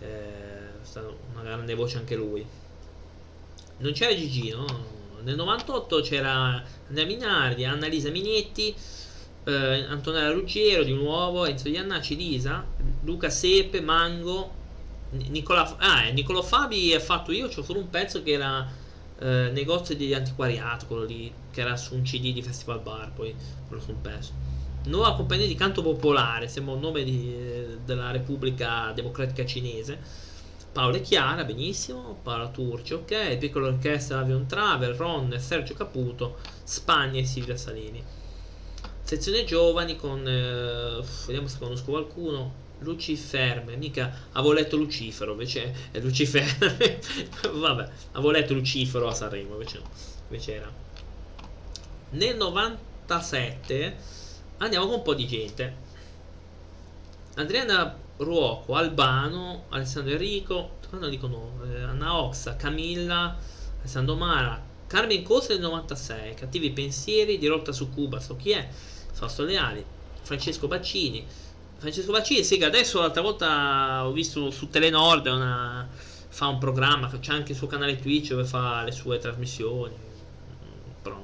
eh, una grande voce anche lui. Non c'era Gigi, no? Nel 98 c'era Andrea Minardi, Annalisa Minetti, eh, Antonella Ruggiero di nuovo, Enzo Iannacci, Lisa, Luca Seppe, Mango, Nicola, ah, Nicolò Fabi ha fatto io, c'ho solo un pezzo che era eh, negozio di antiquariato, quello lì, che era su un CD di Festival Bar, poi quello su un pezzo. Nuova compagnia di canto popolare, sembra un nome di, della Repubblica Democratica Cinese. Paolo e Chiara, benissimo. Paola Turci, ok. Piccola orchestra Avion Travel, Ron, Sergio Caputo, Spagna e Silvia Salini. Sezione giovani con... Eh, vediamo se conosco qualcuno. Luciferme, mica avevo letto Lucifero, invece è Luciferme. Vabbè, avevo letto Lucifero a Sanremo, invece no, invece era. Nel 97 andiamo con un po' di gente. Adriana Ruoco, Albano, Alessandro Enrico, non dicono eh, Anna Oxa, Camilla, Alessandro Mara, Carmen Cosa del 96, Cattivi pensieri, Dirotta su Cuba, so chi è, Fausto Leali, Francesco Baccini, Francesco Bacini, sì, che adesso l'altra volta ho visto su Telenord una, fa un programma, c'è anche il suo canale Twitch dove fa le sue trasmissioni, mm, però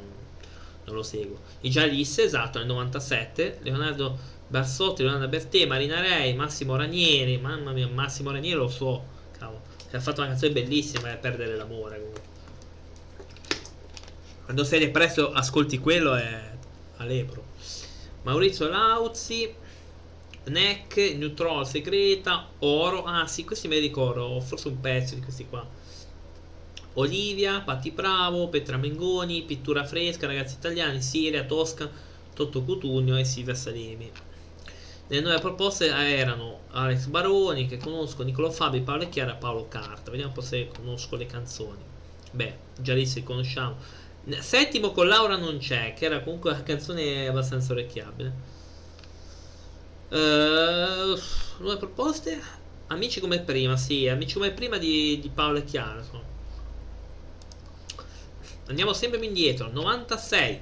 non lo seguo. I Gialisse, esatto, nel 97, Leonardo Barsotti, Leonardo Bertè, Marina Rei, Massimo Ranieri, mamma mia, Massimo Ranieri lo so, cavolo, che ha fatto una canzone bellissima e perdere l'amore comunque. Quando sei depresso ascolti quello è Alepro. Maurizio Lauzzi, Neck, Neutral Segreta, Oro. Ah sì, questi me li ricordo, forse un pezzo di questi qua. Olivia, Patti Bravo, Petra Mengoni, Pittura Fresca, Ragazzi Italiani, Siria, Tosca, Totto Cutugno e Silvia Salemi. Le nuove proposte erano Alex Baroni, che conosco, Nicolo Fabi, Paolo Chiara Paolo Carta. Vediamo un po' se conosco le canzoni. Beh, già lì si conosciamo. Settimo con Laura non c'è, che era comunque una canzone abbastanza orecchiabile. Uh, nuove proposte? Amici come prima, sì, amici come prima di, di Paolo e Chiara. Insomma. Andiamo sempre più indietro. 96.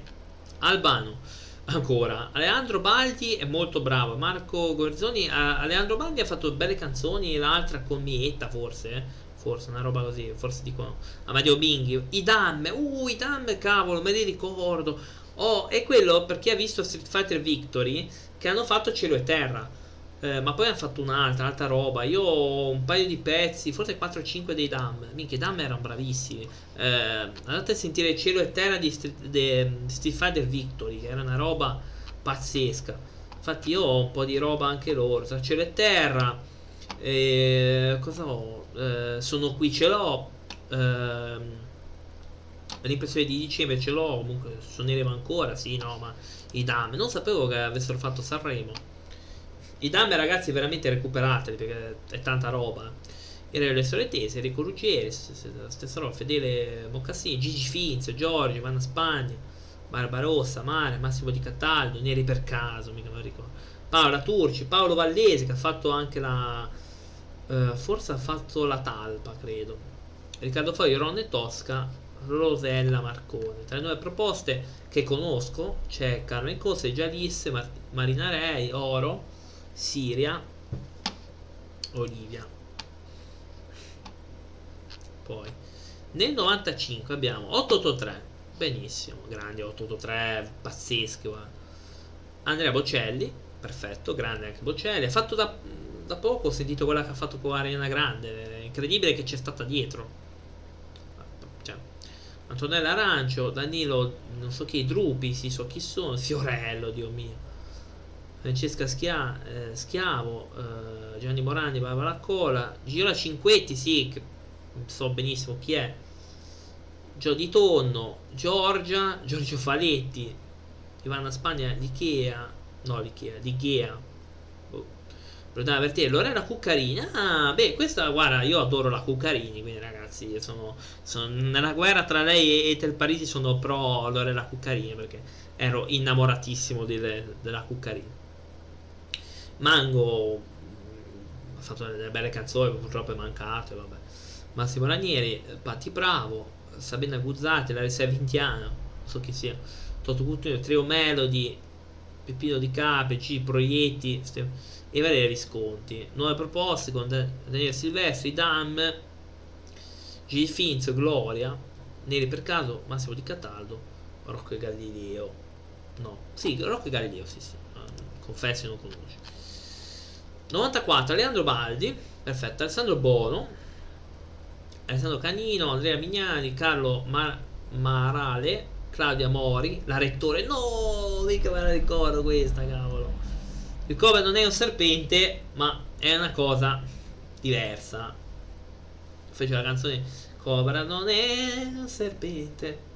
Albano. Ancora. Alejandro Baldi è molto bravo. Marco Gorzoni. Uh, Alejandro Baldi ha fatto belle canzoni. L'altra con Mietta, forse. Eh? Forse una roba così. Forse dicono. Amadio Binghi. I Damme. Uh, i Damme, cavolo, me li ricordo. Oh, è quello per chi ha visto Street Fighter Victory che hanno fatto cielo e terra. Eh, ma poi hanno fatto un'altra, un'altra roba. Io ho un paio di pezzi, forse 4-5 dei Dam. Minchia, i Dam erano bravissimi. Eh, andate a sentire cielo e terra di Street, Fighter Victory, che era una roba pazzesca. Infatti io ho un po' di roba anche loro. Tra cielo e terra. Eh, cosa ho? Eh, sono qui, ce l'ho. Eh, l'impressione di dicembre ce l'ho, comunque suoneremo ancora, sì, no, ma i Dame, non sapevo che avessero fatto Sanremo. I Dame ragazzi veramente recuperateli perché è tanta roba. Erano le solitese, Enrico Ruggeri, stessa roba, Fedele Moccassini, Gigi Finz, Giorgio, Vanna Spagna, Barbarossa, Mare, Massimo Di Cataldo, Neri per caso, mica me ricordo. Paola Turci, Paolo Vallese che ha fatto anche la... Uh, forse ha fatto la talpa, credo. Riccardo Fogli, Ronne Tosca, Rosella Marconi. Tra le nuove proposte che conosco c'è Carmen Cose, Gialisse, Mar- Marina Rei, Oro, Siria, Olivia. Poi nel 95 abbiamo 883. Benissimo, grande 883, pazzeschi. Guarda. Andrea Bocelli, perfetto, grande anche Bocelli. Ha fatto da, da poco, ho sentito quella che ha fatto con Ariana Grande. Incredibile che c'è stata dietro Antonella Arancio, Danilo, non so chi, Drupi, sì, so chi sono, Fiorello, Dio mio. Francesca Schia, eh, Schiavo, eh, Gianni Morandi, Barbara Laccola, Giola Cinquetti, sì, so benissimo chi è. Gio Di Tonno, Giorgia, Giorgio Faletti, Ivana Spagna, l'Ikea, no l'Ikea, l'Igea. Oh. Lorena Cuccarini, ah, beh, questa, guarda, io adoro la Cuccarini, quindi ragazzi. Sono, sono, nella guerra tra lei e Tel Parisi sono pro Lorella Cuccarini perché ero innamoratissimo delle, della Cuccarini. Mango ha fatto delle belle canzoni, purtroppo è mancato. Vabbè. Massimo Ranieri, Patti Bravo, Sabina Guzzati, Larissa Vintiana, non so chi sia, Toto Cutino, Trio Melody, Peppino di Cape, G Proietti e vari risconti. Nuove proposte con Daniele Silvestri, Dam, G. Finz, Gloria, Neri per caso, Massimo Di Cataldo, Rocco e Galileo. No, sì, Rocco e Galileo, sì, sì. Confessi non conosci. 94, Leandro Baldi, perfetto, Alessandro Bono, Alessandro Canino, Andrea Mignani, Carlo Mar Marale, Claudia Mori, la rettore. No, mica me la ricordo questa, cavolo. Il cover non è un serpente, ma è una cosa diversa. Fece la canzone Cobra non è un serpente.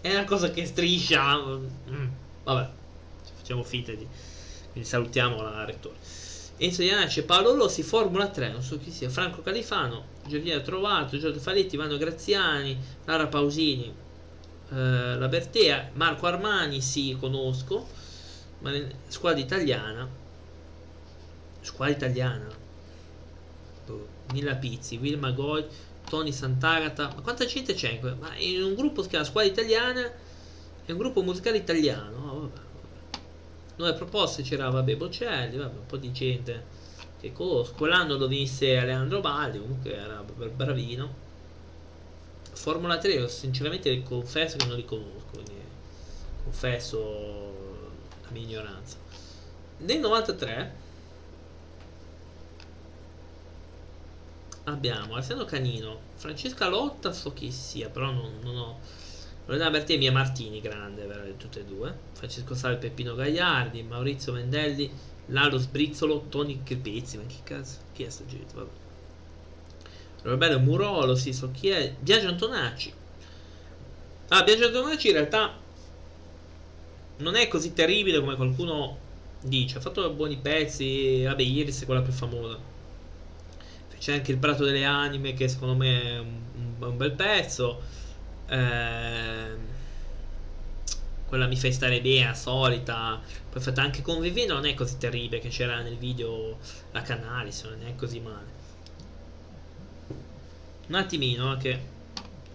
È una cosa che striscia. Mm. Vabbè, facciamo finta di. Quindi salutiamo la rettore. Enzo Iannacci Paolo Rossi, Formula 3, non so chi sia, Franco Califano, Giorgina Trovato, Giorgio Faletti, Ivano Graziani, Lara Pausini, eh, La Bertea, Marco Armani, sì, conosco, ma squadra italiana, squadra italiana, Mila Pizzi, Wilma Goy, Tony Sant'Agata. Ma quanta gente c'è? Ma in un gruppo che si chiama Squadra Italiana è un gruppo musicale italiano. Oh, vabbè, vabbè. Nuove proposte c'era, vabbè, Bocelli, vabbè, un po' di gente che conosco. Quell'anno lo vinse Alejandro Baldi, comunque era bravino. Formula 3, io sinceramente confesso che non li conosco, quindi confesso la mia ignoranza. Nel 93 abbiamo Alessandro Canino, Francesca Lotta, so chi sia, però non, non ho. Loredana Bertini e Martini, grande, vero, tutte e due. Francesco Salve, Peppino Gagliardi, Maurizio Mendelli, Lalo Sbrizzolo, Tony Crepezzi, ma che cazzo? Chi è sto gente? Vabbè. Roberto Murolo, sì, so chi è. Biagio Antonacci. Ah, Biagio Antonacci in realtà non è così terribile come qualcuno dice. Ha fatto buoni pezzi. Vabbè, Iris è quella più famosa. C'è anche il Prato delle Anime, che secondo me è un, un bel pezzo. Eh, quella mi fai stare bene, solita. Poi fatta anche con Vivino, non è così terribile. Che c'era nel video la Canalis, non è così male un attimino che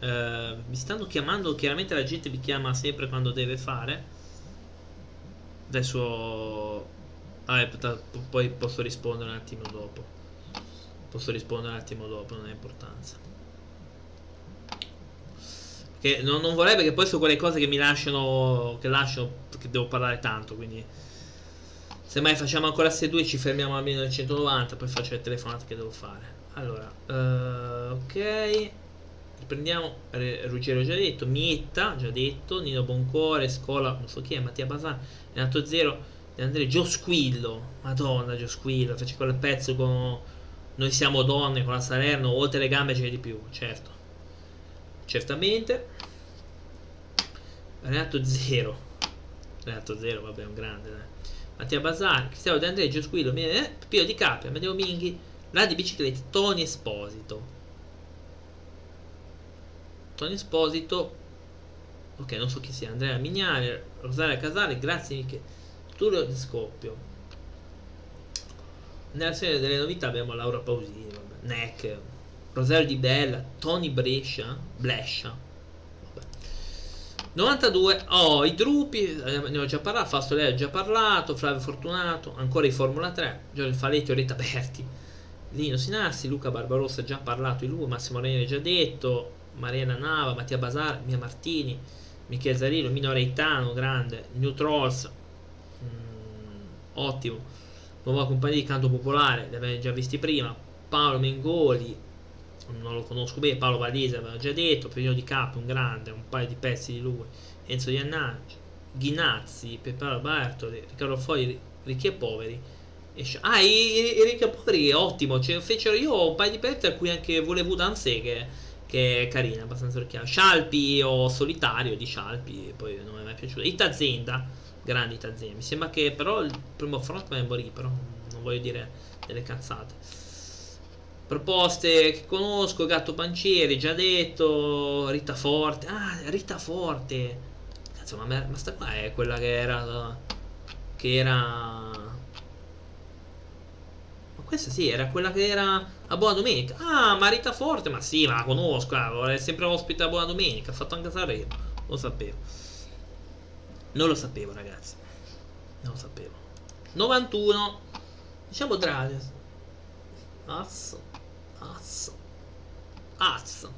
eh, mi stanno chiamando chiaramente la gente mi chiama sempre quando deve fare adesso ah, poi posso rispondere un attimo dopo posso rispondere un attimo dopo non ha importanza. Che non, non vorrei perché poi sono quelle cose che mi lasciano che lascio che devo parlare tanto quindi. Se mai facciamo ancora se due ci fermiamo a 1990 poi faccio le telefonate che devo fare. Allora, uh, ok. Prendiamo Ruggero già detto, Mietta già detto, Nino Boncuore, Scola, non so chi è, Mattia Basan, Renato Zero, Andrea Giosquillo, Madonna Giosquillo, fece quel pezzo con Noi siamo donne con la Salerno, oltre le gambe c'è di più, certo. Certamente. Renato Zero. Renato Zero, vabbè, un grande, dai. Mattia Basani, Cristiano De Andrea, Giosquillo, eh, Pio Di Capria, Medeo Minghi, la di biciclette Tony Esposito. Tony Esposito. Ok, non so chi sia. Andrea Mignani, Rosaria Casale, grazie Michele. Tullio di Scoppio. Nella serie delle novità abbiamo Laura Pausini, vabbè, Neck, Rosario Di Bella, Tony Brescia, Blescia. 92, oh, i gruppi, ne ho già parlato, Fausto Leo ho già parlato, Flavio Fortunato, ancora i Formula 3, Giorgio Faletti, Oretta Berti, Lino Sinassi, Luca Barbarossa già parlato di lui, Massimo Ranieri già detto, Mariana Nava, Mattia Basar, Mia Martini, Michele Zarino, Mino Reitano, grande, New Trolls, mm, ottimo, nuova compagnia di canto popolare, li abbiamo già visti prima, Paolo Mengoli, non lo conosco bene, Paolo Valese aveva già detto, Perino di Capo, un grande, un paio di pezzi di lui, Enzo Iannacci, Ghinazzi, Pepparo Bartoli, Riccardo Fogli, Ricchi e Poveri, Ah, Erika Pori è ottimo. Cioè, fecero io un paio di pezzi a cui anche volevo Danze che, che è carina, abbastanza orecchiata. Scialpi o Solitario di Scialpi, poi non mi è mai piaciuto. Itazenda, grande Itazenda. Mi sembra che però il primo frontman morì, però non voglio dire delle cazzate. Proposte che conosco, Gatto Pancieri, già detto, Rita Forte. Ah, Rita Forte. Cazzo, ma, ma sta qua è quella che era... Che era questa sì, era quella che era a Buona Domenica. Ah, Marita Forte, ma sì, ma la conosco, è sempre ospite a Buona Domenica, ha fatto anche Sanremo. Lo sapevo. Non lo sapevo, ragazzi. Non lo sapevo. 91. Diciamo Dragos. Azzo. Azzo. Azzo.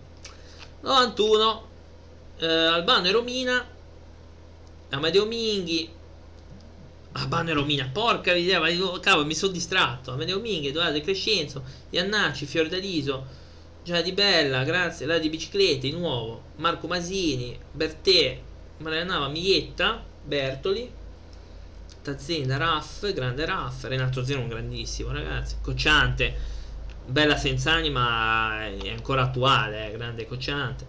91. Eh, Albano e Romina. Amadeo Minghi. Ah, Banner Romina, porca idea, ma io, cavolo, mi sono distratto. Amedeo Minghi, Edoardo De Crescenzo, Iannacci, Fiordaliso, Già di Bella, grazie, la di biciclette, di nuovo, Marco Masini, Bertè, Marianava, Miglietta, Bertoli, Tazzenda, Raff, grande Raff, Renato Zeno, un grandissimo, ragazzi, Cocciante, bella senza anima, è ancora attuale, eh, grande Cocciante,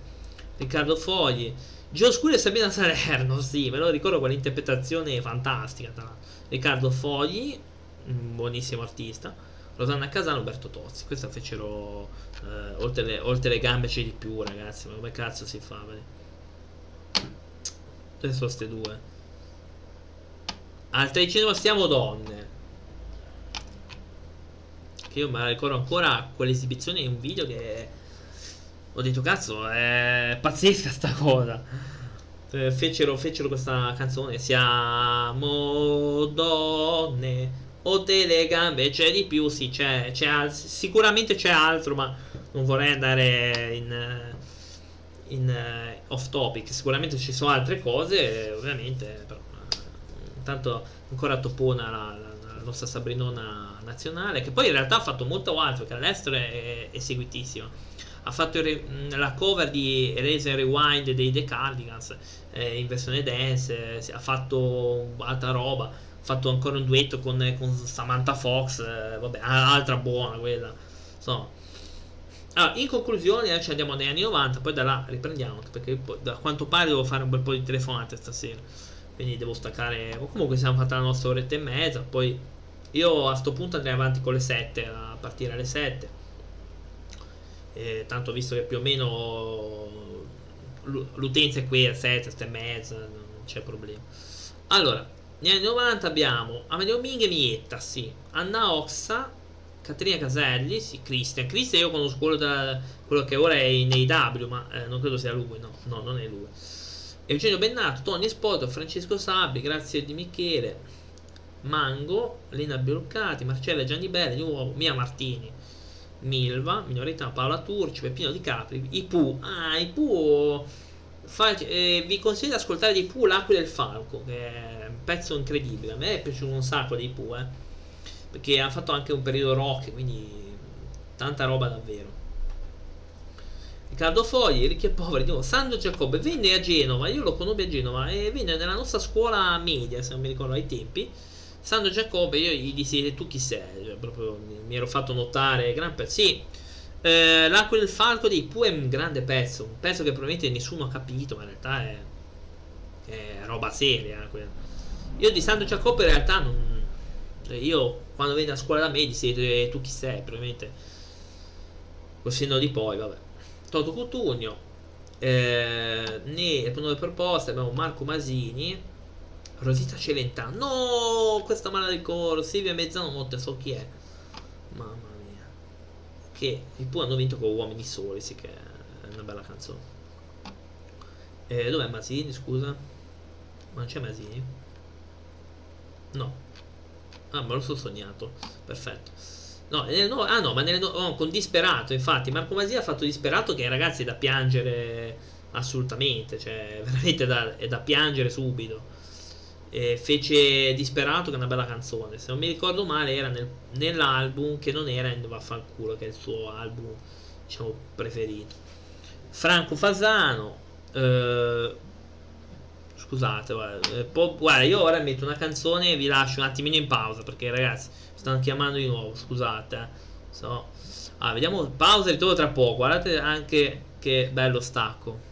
Riccardo Fogli, Gio Scuri e Sabina Salerno, sì, me lo ricordo quell'interpretazione fantastica tra Riccardo Fogli, un buonissimo artista, Rosanna Casano Alberto Tozzi. Questa fecero eh, oltre, le, oltre, le, gambe c'è di più, ragazzi. Ma come cazzo si fa? Dove sono queste due? Al 13 siamo donne. Che io la ricordo ancora quell'esibizione in un video che ho detto, cazzo, è pazzesca sta cosa. Fecero, fecero questa canzone, siamo donne, o telecamere c'è di più sì c'è sicuramente c'è altro ma non vorrei andare in in uh, off topic. Sicuramente ci sono altre cose ovviamente però uh, intanto ancora topona la, la, la, nostra Sabrinona nazionale che poi in realtà ha fatto molto altro che all'estero è, è seguitissima ha fatto re, la cover di Erase Rewind dei The Cardigans eh, in versione dance eh, ha fatto altra roba ha fatto ancora un duetto con, con Samantha Fox eh, vabbè altra buona quella insomma allora, in conclusione, ci andiamo negli anni 90, poi da là riprendiamo, perché da quanto pare devo fare un bel po' di telefonate stasera. Quindi devo staccare. Comunque siamo fatta la nostra oretta e mezza. Poi io a sto punto andrei avanti con le 7, a partire alle 7. E tanto visto che più o meno l'utenza è qui a 7, 7 e mezza, non c'è problema. Allora, negli anni 90 abbiamo Amelio Ming e Mietta, sì. Anna Oxa, Caterina Caselli, sì, Christian. Christian io conosco quello, da, quello che ora è in AW, ma eh, non credo sia lui, no, no, non è lui. Eugenio Bennato, Tony Spoto, Francesco Sabbi, grazie di Michele, Mango, Lena Biolcati, Marcella Gianni Belli, di nuovo Mia Martini, Milva, Minorità, Paola Turci, Peppino Di Capri, Ipu. Ah, Ipu fa, eh, vi consiglio di ascoltare di Ipu L'Aquila del Falco, che è un pezzo incredibile. A me è piaciuto un sacco di Ipu, eh perché ha fatto anche un periodo rock, quindi tanta roba davvero. Riccardo Fogli, ricchi e poveri, dico, Sandro Giacobbe venne a Genova, io lo conobbi a Genova e venne nella nostra scuola media, se non mi ricordo ai tempi. Sandro Giacobbe, io gli dissi tu chi sei, cioè, proprio mi ero fatto notare, gran pezzo. Sì, eh, L'Aquila del Falco di Pooh è un grande pezzo, un pezzo che probabilmente nessuno ha capito, ma in realtà è, è roba seria. Eh, io di Sandro Giacobbe in realtà non... Cioè, io quando vieni a scuola da me ti siete tu chi sei, probabilmente col senno di poi, vabbè. Toto Cutugno, eh, ne, nuove proposte abbiamo Marco Masini, Rosita Celentano, no, questa mala del coro, Silvia Mezzanotte, so chi è, mamma mia, che poi hanno vinto con Uomini Soli, sì che è una bella canzone. Eh, dov'è Masini, scusa? Ma non c'è Masini? No. Ah, me lo sono sognato. Perfetto. No, no, ah no, ma nelle oh, con Disperato, infatti, Marco Masia ha fatto Disperato che ragazzi è da piangere assolutamente, cioè veramente da, è da piangere subito. E fece Disperato che è una bella canzone, se non mi ricordo male era nel, nell'album che non era in Vaffanculo, che è il suo album, diciamo, preferito. Franco Fasano, eh, Scusate, guarda, eh, guarda, io ora metto una canzone e vi lascio un attimino in pausa perché ragazzi stanno chiamando di nuovo, scusate. Eh. So. Ah, vediamo, pausa e ritorno tra poco. Guardate anche che bello stacco.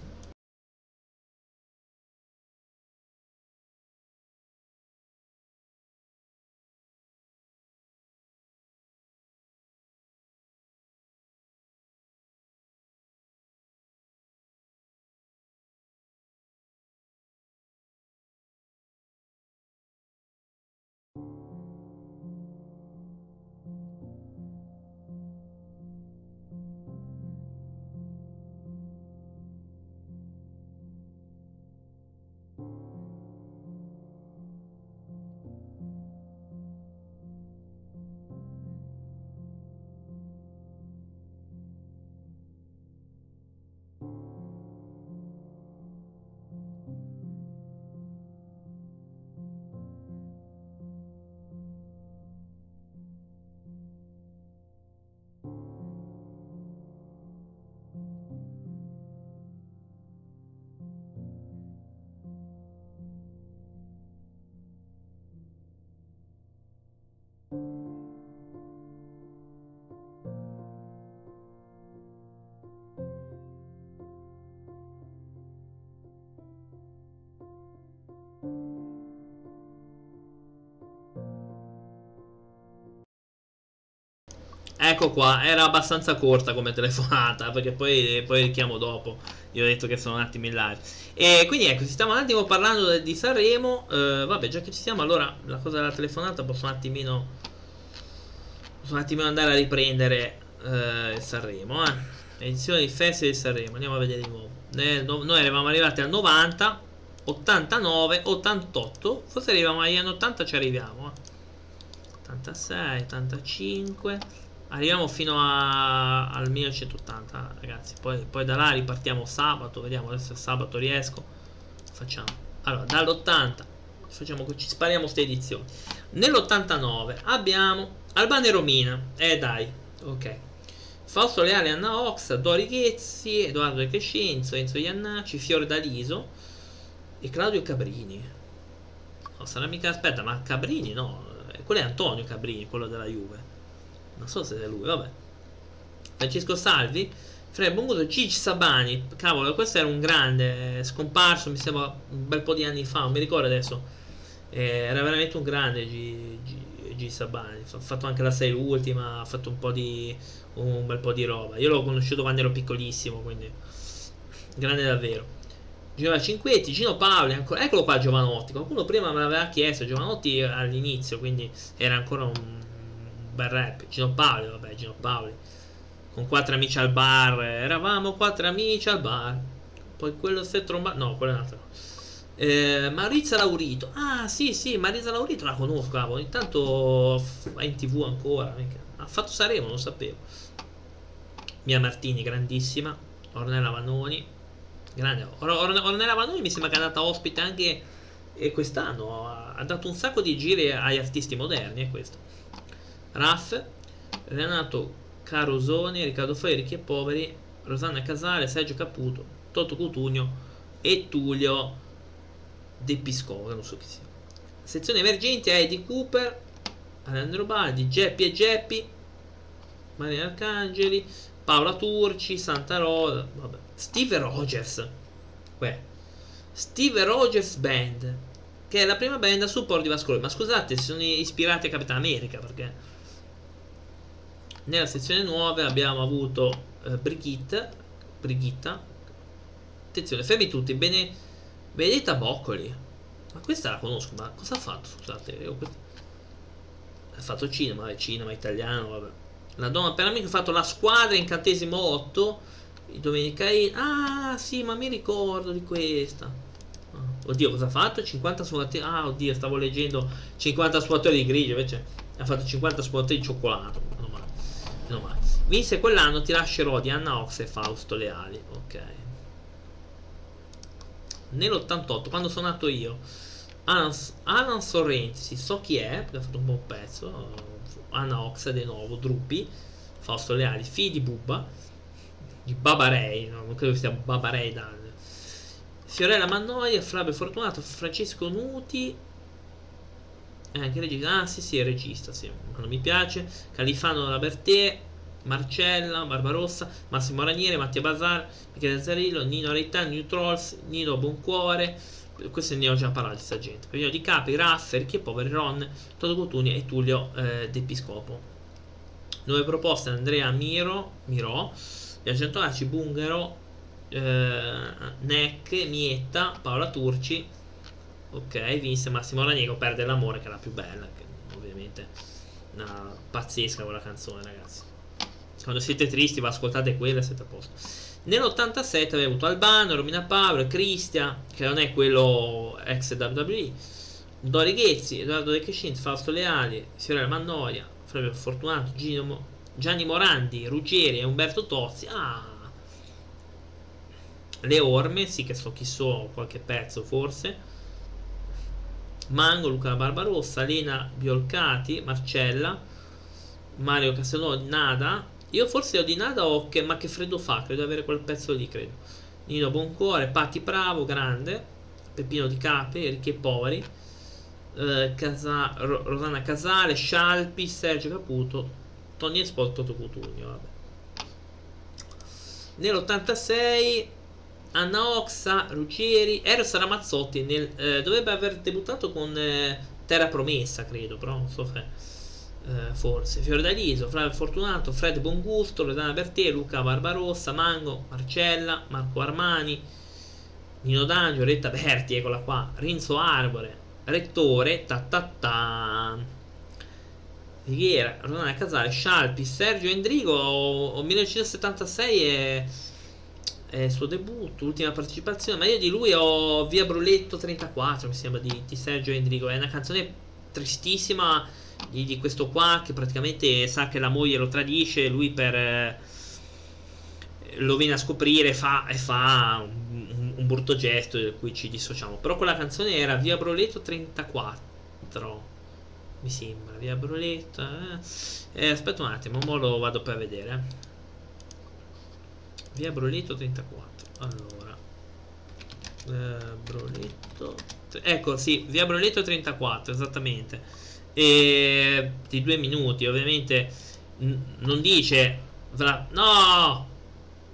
Ecco qua, era abbastanza corta come telefonata, perché poi, poi richiamo dopo. Io ho detto che sono un attimo in live. E quindi ecco, si stava un attimo parlando di Sanremo. Eh, vabbè, già che ci siamo, allora la cosa della telefonata posso un attimino. Posso un attimino andare a riprendere eh, Sanremo, eh. Edizione di Festival di Sanremo, andiamo a vedere di nuovo. No, noi eravamo arrivati al 90, 89, 88. Forse arriviamo agli anni 80, ci arriviamo, eh. 86, 85. Arriviamo fino a, al 1980, ragazzi. Poi, poi da là ripartiamo sabato. Vediamo adesso sabato riesco. Facciamo. Allora, dall'80 facciamo ci spariamo queste edizioni. Nell'89 abbiamo Albano e Romina. Eh dai, ok. Fausto Leale, Anna Ox, Dori Ghezzi, Edoardo De Crescenzo, Enzo Iannacci, Fiore D'Aliso e Claudio Cabrini. No, sarà mica aspetta, ma Cabrini no, eh, quello è Antonio Cabrini, quello della Juve. Non so se è lui, vabbè. Francesco Salvi, Fred Bonguto, Cic Sabani, cavolo, questo era un grande, scomparso, mi sembra un bel po' di anni fa, non mi ricordo adesso. Eh, era veramente un grande G, G, G Sabani, ha fatto anche la 6 ultima, ha fatto un po' di un bel po' di roba. Io l'ho conosciuto quando ero piccolissimo, quindi grande davvero. Giovanni Cinquetti, Gino Paoli, ancora, eccolo qua Giovanotti. Qualcuno prima me l'aveva chiesto, Giovanotti all'inizio, quindi era ancora un bel rap. Gino Paoli, vabbè, Gino Paoli. Con quattro amici al bar, eravamo quattro amici al bar. Poi quello si è trombato, no, quello è un altro. Eh, Marizia Laurito, ah sì, sì, Marizia Laurito la conosco, cavolo. Intanto è in tv ancora. Ha fatto Saremo, non sapevo. Mia Martini, grandissima. Ornella Vanoni, grande. Or Or Ornella Vanoni mi sembra che è andata ospite anche eh, quest'anno. Ha dato un sacco di giri agli artisti moderni, è questo. Raff, Renato Carosoni, Riccardo e Poveri, Rosanna Casale, Sergio Caputo, Toto Cutugno e Tullio De Piscola, non so chi sia. Sezione emergenti, Eddie Cooper, Alessandro Baldi, Geppi e Geppi, Maria Arcangeli, Paola Turci, Santa Rosa, vabbè. Steve Rogers. Beh, Steve Rogers Band, che è la prima band a supporto di Vasco Ma scusate, sono ispirati a Capitan America perché nella sezione nuove abbiamo avuto eh, Brigitte, Brigitta. Attenzione, fermi tutti, bene, Benedetta Boccoli. Ma questa la conosco, ma cosa ha fatto? Scusate, ha fatto cinema, è cinema italiano, vabbè. La donna per amico ha fatto la squadra incantesimo 8 Domenicai. Ah, sì, ma mi ricordo di questa. Ah, oddio, cosa ha fatto? 50 sfumatori. Ah, oddio, stavo leggendo 50 sfumatori di grigio. Invece ha fatto 50 sfumatori di cioccolato. Meno male. Vinse quell'anno Ti lascerò di Anna Ox e Fausto Leali. Ok. Nell'88, quando sono nato io, Alan, Alan Sorrenti, so chi è, perché ha fatto un buon pezzo. Anna Ox di nuovo, Drupi, Fausto Leali, figli di Bubba di Babarei, no? non credo sia Babarei Dan. Fiorella Mannoia, Flavio Fortunato, Francesco Nuti. E anche regista. Ah, sì, sì, è regista, sì. Non mi piace. Califano Laberté, Marcella, Barbarossa, Massimo Raniere, Mattia Bazar, Michele Zarillo, Nino Reità, New Trolls, Nino Boncuore. Questo ne ho già parlato di sta gente. Periodo di Capi, Raffer, Chi è Poveri, Ron, Toto Cotugni e Tullio eh, D'Episcopo. Nuove proposte Andrea Miro, Mirò gli Argentolaci Bungaro, eh, Neck, Mietta, Paola Turci. Ok, vinse Massimo Raniego, perde l'amore che è la più bella, che ovviamente una pazzesca quella canzone, ragazzi. Quando siete tristi, va ascoltate quella e siete a posto. Nell'87 aveva avuto Albano, Romina Paolo, Cristian, che non è quello ex WWE, Dori Ghezzi, Edoardo De Crescent, Fausto Leali, Fiorella Mannoia, Fabio Fortunato, Gino Gianni Morandi, Ruggeri e Umberto Tozzi. Ah, le orme, sì che so chi so, qualche pezzo forse. Mango, Luca Barbarossa, Lena Biolcati, Marcella, Mario Castello, Nada. Io forse ho di Nada o che, ma che freddo fa, credo di avere quel pezzo lì, credo. Nino Boncuore, Patti Bravo, grande, Peppino di Capi, Ricchi e Poveri, eh, Casa, Rosanna Casale, Scialpi, Sergio Caputo, Tony Espol Toto Cutugno vabbè. nell'86 Anna Oxa Ruggeri Eros Ramazzotti nel, eh, dovrebbe aver debuttato con eh, Terra Promessa credo però non so se eh, forse. Fiordaliso Flavio Fortunato Fred Bongusto Loredana Bertè Luca Barbarossa Mango Marcella Marco Armani Nino D'Angelo Retta Berti eccola qua Rinzo Arbore Rettore ta ta ta Righiera, Ronaldo Casale, Scialpi, Sergio Endrigo 1976 è, è il suo debutto, ultima partecipazione, ma io di lui ho Via Bruletto 34 mi sembra di, di Sergio Endrigo, è una canzone tristissima di, di, questo qua che praticamente sa che la moglie lo tradisce, lui per... Eh, lo viene a scoprire fa, e fa un, un, un, brutto gesto di cui ci dissociamo. Però quella canzone era Via Broletto 34. Mi sembra, Via Broletto. Eh. Eh, aspetta un attimo, mo lo vado per vedere. Via Broletto 34. Allora. Eh, Broletto. Ecco, sì, via Broletto 34, esattamente. E di due minuti, ovviamente. non dice. No!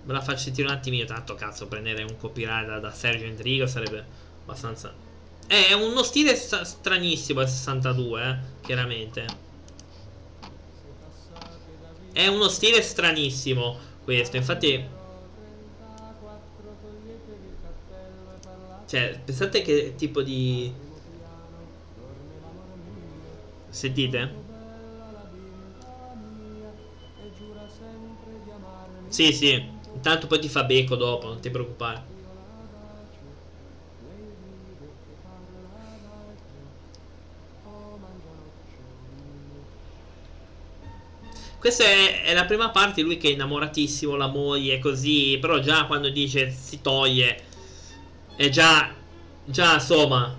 Ve la faccio sentire un attimino. Tanto cazzo, prendere un copyright da, da Sergio Endrigo sarebbe abbastanza. È uno stile stranissimo il 62, eh, chiaramente. È uno stile stranissimo questo. Infatti Cioè, pensate che tipo di... Sentite? Sì, sì. Intanto poi ti fa becco dopo, non ti preoccupare. Questa è, è, la prima parte, lui che è innamoratissimo, la moglie, così, però già quando dice si toglie e già, già insomma.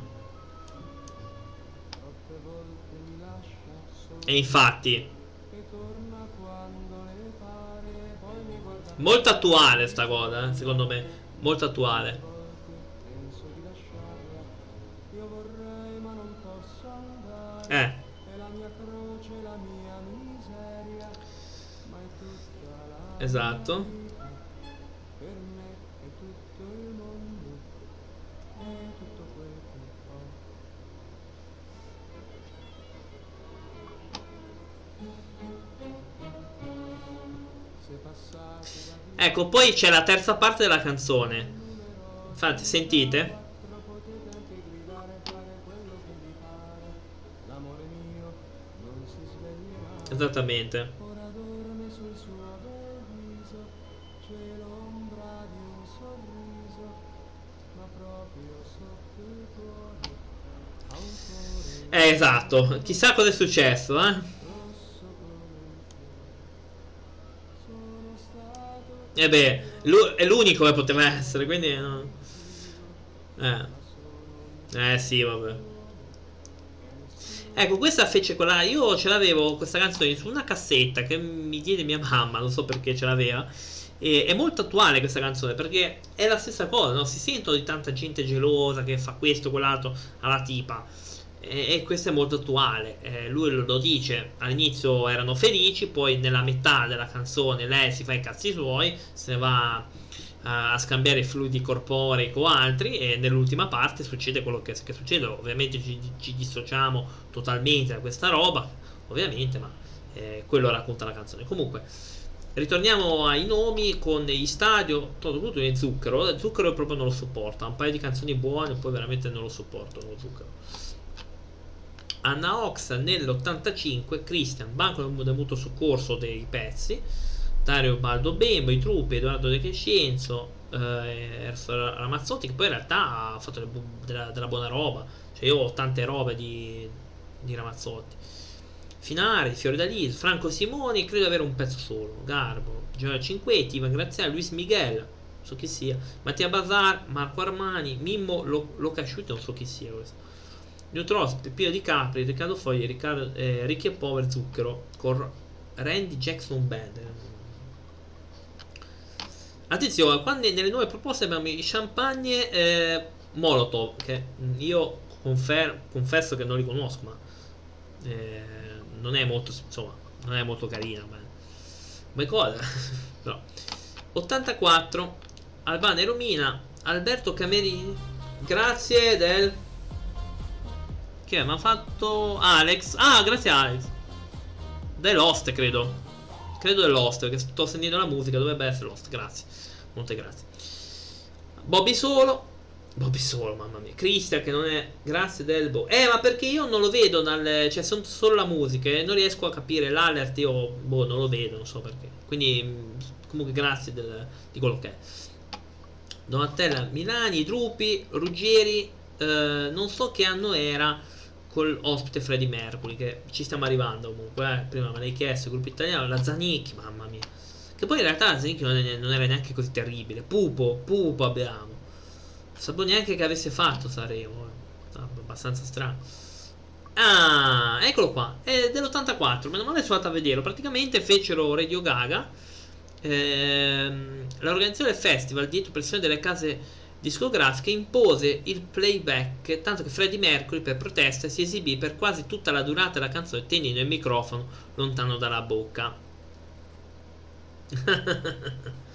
E infatti. Molto attuale sta cosa, eh, secondo me. Molto attuale. Eh. Esatto. Ecco, poi c'è la terza parte della canzone. Infatti, sentite? Esattamente. Eh, esatto. Chissà cosa è successo, eh? E eh beh, è l'unico che poteva essere, quindi... No. Eh. Eh sì, vabbè. Ecco, questa fece quella... Io ce l'avevo, questa canzone, su una cassetta che mi diede mia mamma, non so perché ce l'aveva. E è molto attuale questa canzone perché è la stessa cosa, no? Si sentono di tanta gente gelosa che fa questo, quell'altro alla tipa e, e questo è molto attuale. Eh, lui lo dice, all'inizio erano felici, poi nella metà della canzone lei si fa i cazzi suoi, se ne va a, a scambiare fluidi corporei con altri e nell'ultima parte succede quello che, che succede. Ovviamente ci, ci, dissociamo totalmente da questa roba, ovviamente, ma eh, quello racconta la canzone. Comunque, ritorniamo ai nomi con gli stadio, tutto, tutto in zucchero. Zucchero proprio non lo sopporta, un paio di canzoni buone, poi veramente non lo sopporto, lo zucchero. Anna Ox nell'85, Christian, Banco del Mutuo Soccorso dei pezzi, Dario Baldo Bembo, i truppi, Edoardo De Crescenzo, eh, Ramazzotti, che poi in realtà ha fatto della, della, buona roba. Cioè io ho tante robe di, di Ramazzotti. Finari, Fiori Franco Simoni, credo avere un pezzo solo. Garbo, Giorgio Cinquetti, Ivan Graziani, Luis Miguel, so chi sia. Mattia Bazar, Marco Armani, Mimmo Lo, non so chi sia questo. Neutros, Peppino di Capri, Riccardo Fogli, Riccardo, eh, Ricchi e Power Zucchero con Randy Jackson Band. Attenzione, quando nelle nuove proposte abbiamo i champagne eh, Molotov, che io confer- confesso che non li conosco, ma eh, non è molto, insomma, non è molto carina. Come cosa? Però. 84, Albana e Romina, Alberto Camerini, grazie del che mi ha fatto Alex? Ah, grazie Alex. Dell'host, credo. Credo dell'host, perché sto sentendo la musica, dovrebbe essere l'host. Grazie. Molte grazie. Bobby solo. Bobby solo, mamma mia. Christian che non è... Grazie Delbo. Eh, ma perché io non lo vedo dal... Cioè, sono solo la musica e non riesco a capire l'alert. Io, boh, non lo vedo, non so perché. Quindi, comunque, grazie del... di quello che è. Donatella Milani, Drupi, Ruggeri. Eh, non so che anno era col ospite Freddy Mercury che ci stiamo arrivando comunque eh. prima me l'hai chiesto gruppo italiano la Zanicchi mamma mia. Che poi in realtà la Zanicchi non, non, era neanche così terribile. Pupo Pupo abbiamo. Sapevo neanche che avesse fatto Sanremo eh. abbastanza strano. Ah eccolo qua. È dell'84 meno male sono andato a vederlo. Praticamente fecero Radio Gaga ehm, l'organizzazione del festival dietro pressione delle case discografica impose il playback, tanto che Freddie Mercury per protesta si esibì per quasi tutta la durata della canzone tenendo il microfono lontano dalla bocca.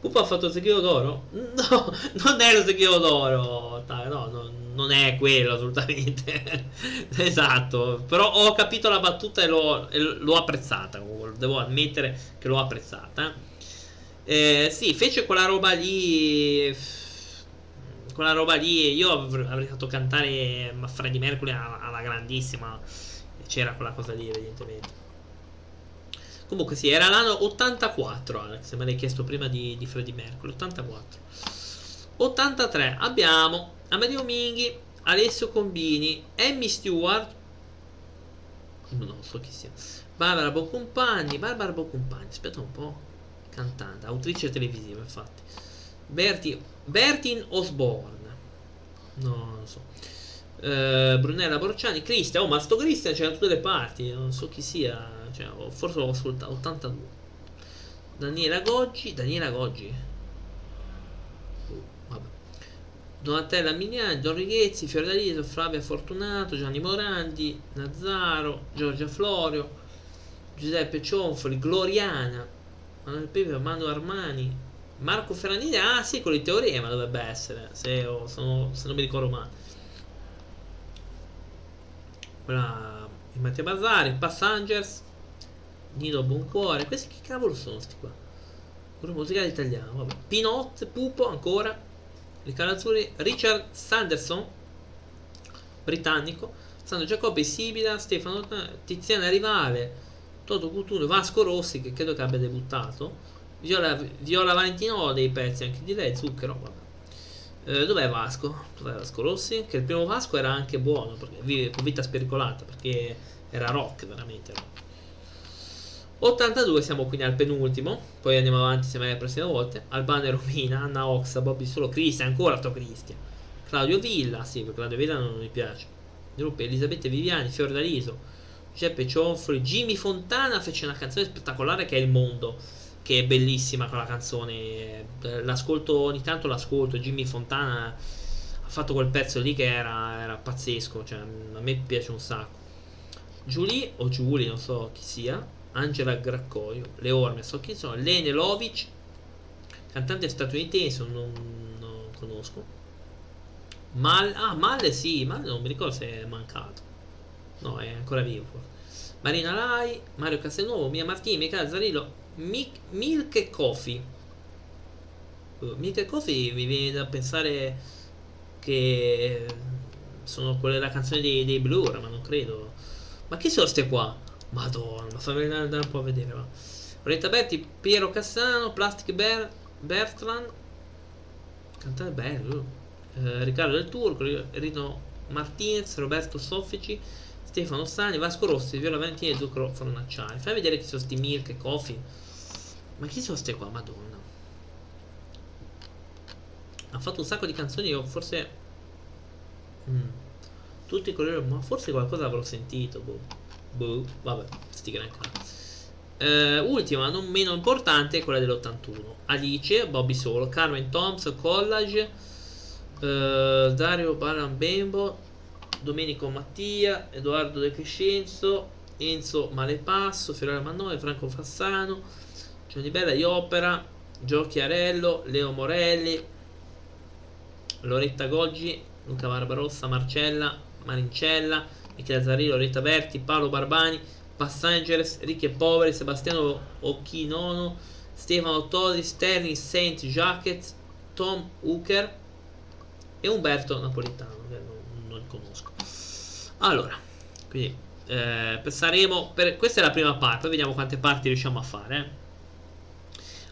Pupo ha fatto secchio d'oro? No, non è il secchio d'oro. No, no, non è quello assolutamente. esatto. Però ho capito la battuta e l'ho, e l'ho apprezzata. Devo ammettere che l'ho apprezzata. Eh, sì, fece quella roba lì quella roba lì io avrei fatto cantare Freddie Mercury alla, alla grandissima. C'era quella cosa lì evidentemente. Comunque sì era l'anno 84 Alex me l'hai chiesto prima di, di Freddie Mercury 84 83 abbiamo Amedeo Minghi Alessio Combini Amy Stewart non so chi sia Barbara Boncompagni Barbara Boncompagni aspetta un po' cantante autrice televisiva infatti Berti Bertin Osborne. No, non so. Uh, Brunella Borciani, Cristian, oh ma sto Cristian c'è da tutte le parti, non so chi sia, cioè, forse l'ho ascoltato, 82. Daniela Goggi, Daniela Goggi. Uh. Donatella Mignani, Don Righezzi, Fiordaliso, Flavia Fortunato, Gianni Morandi, Nazzaro, Giorgia Florio, Giuseppe Cionfoli, Gloriana, Manuel Pepe, Manu Armani, Marco Ferrandini, ah sì, con il teorema dovrebbe essere, se, oh, sono, se non mi ricordo male. Quella di Matteo Bazzari, Passengers, Nido Buoncuore, questi che cavolo sono questi qua? Gruppo musicale italiano, vabbè. Pinot, Pupo ancora, Riccardo Azzurri, Richard Sanderson, britannico, Sandro Giacobbe, Sibila, Stefano Tiziana Rivale, Toto Cutulio, Vasco Rossi, che credo che abbia debuttato, Viola, Viola Valentino dei pezzi anche di lei, zucchero. Eh, dov'è Vasco? Dov'è Vasco Rossi? Che il primo Vasco era anche buono, perché vive con vita spericolata, perché era rock, veramente rock. 82 siamo quindi al penultimo, poi andiamo avanti insieme alle prossime volte. Albano e Romina, Anna Oxa, Bobby Solo, Cristian, ancora sto Cristian. Claudio Villa, sì, Claudio Villa non mi piace. Gruppo Elisabetta Viviani, Fiordaliso, Giuseppe Cionfoli, Jimmy Fontana fece una canzone spettacolare che è Il Mondo che è bellissima quella canzone. L'ascolto ogni tanto l'ascolto. Jimmy Fontana ha fatto quel pezzo lì che era, era pazzesco. Cioè, a me piace un sacco. Julie o Julie, non so chi sia. Angela Graccoio, le orme, so chi sono. Lene Lovic, cantante statunitense, non, non conosco. Mal, ah, Malle sì, Malle non mi ricordo se è mancato. No, è ancora vivo. Marina Lai, Mario Castelnuovo, Mia Martini, Michele Zarillo, Milk e Coffee. Uh, Milk e Coffee mi viene da pensare che sono quelle la canzone dei, dei Blur, ma non credo. Ma chi sono queste qua? Madonna, fammi andare un po' a vedere. Orietta Berti, Piero Cassano, Plastic Bear, Bertrand, cantare bello. Eh, Riccardo del Turco, Rino Martinez, Roberto Soffici, Stefano Stani, Vasco Rossi, Viola Valentini e Zucchero Fornacciari. Fai vedere chi sono sti Milk e Coffee. Ma chi sono queste qua, madonna? Ha fatto un sacco di canzoni, io forse... Mm. Tutti quelli... Ma forse qualcosa avrò sentito, boh. Boh, vabbè, sti gran eh, ultima, non meno importante, è quella dell'81. Alice, Bobby Solo, Carmen Thompson, Collage, eh, Dario Barambembo, Domenico Mattia, Edoardo De Crescenzo, Enzo Malepasso, Fiorella Mannone, Franco Fassano, Gianni Bella, Iopera, Gio Chiarello, Leo Morelli, Loretta Goggi, Luca Barbarossa, Marcella, Marincella, Michele Zarri, Loretta Berti, Paolo Barbani, Passengers, Ricchi e Poveri, Sebastiano Occhinono, Stefano Tosi, Sterling Saint Jacquet, Tom Hooker e Umberto Napolitano, che non, non conosco. Allora, quindi eh, saremo per, questa è la prima parte, vediamo quante parti riusciamo a fare. Eh.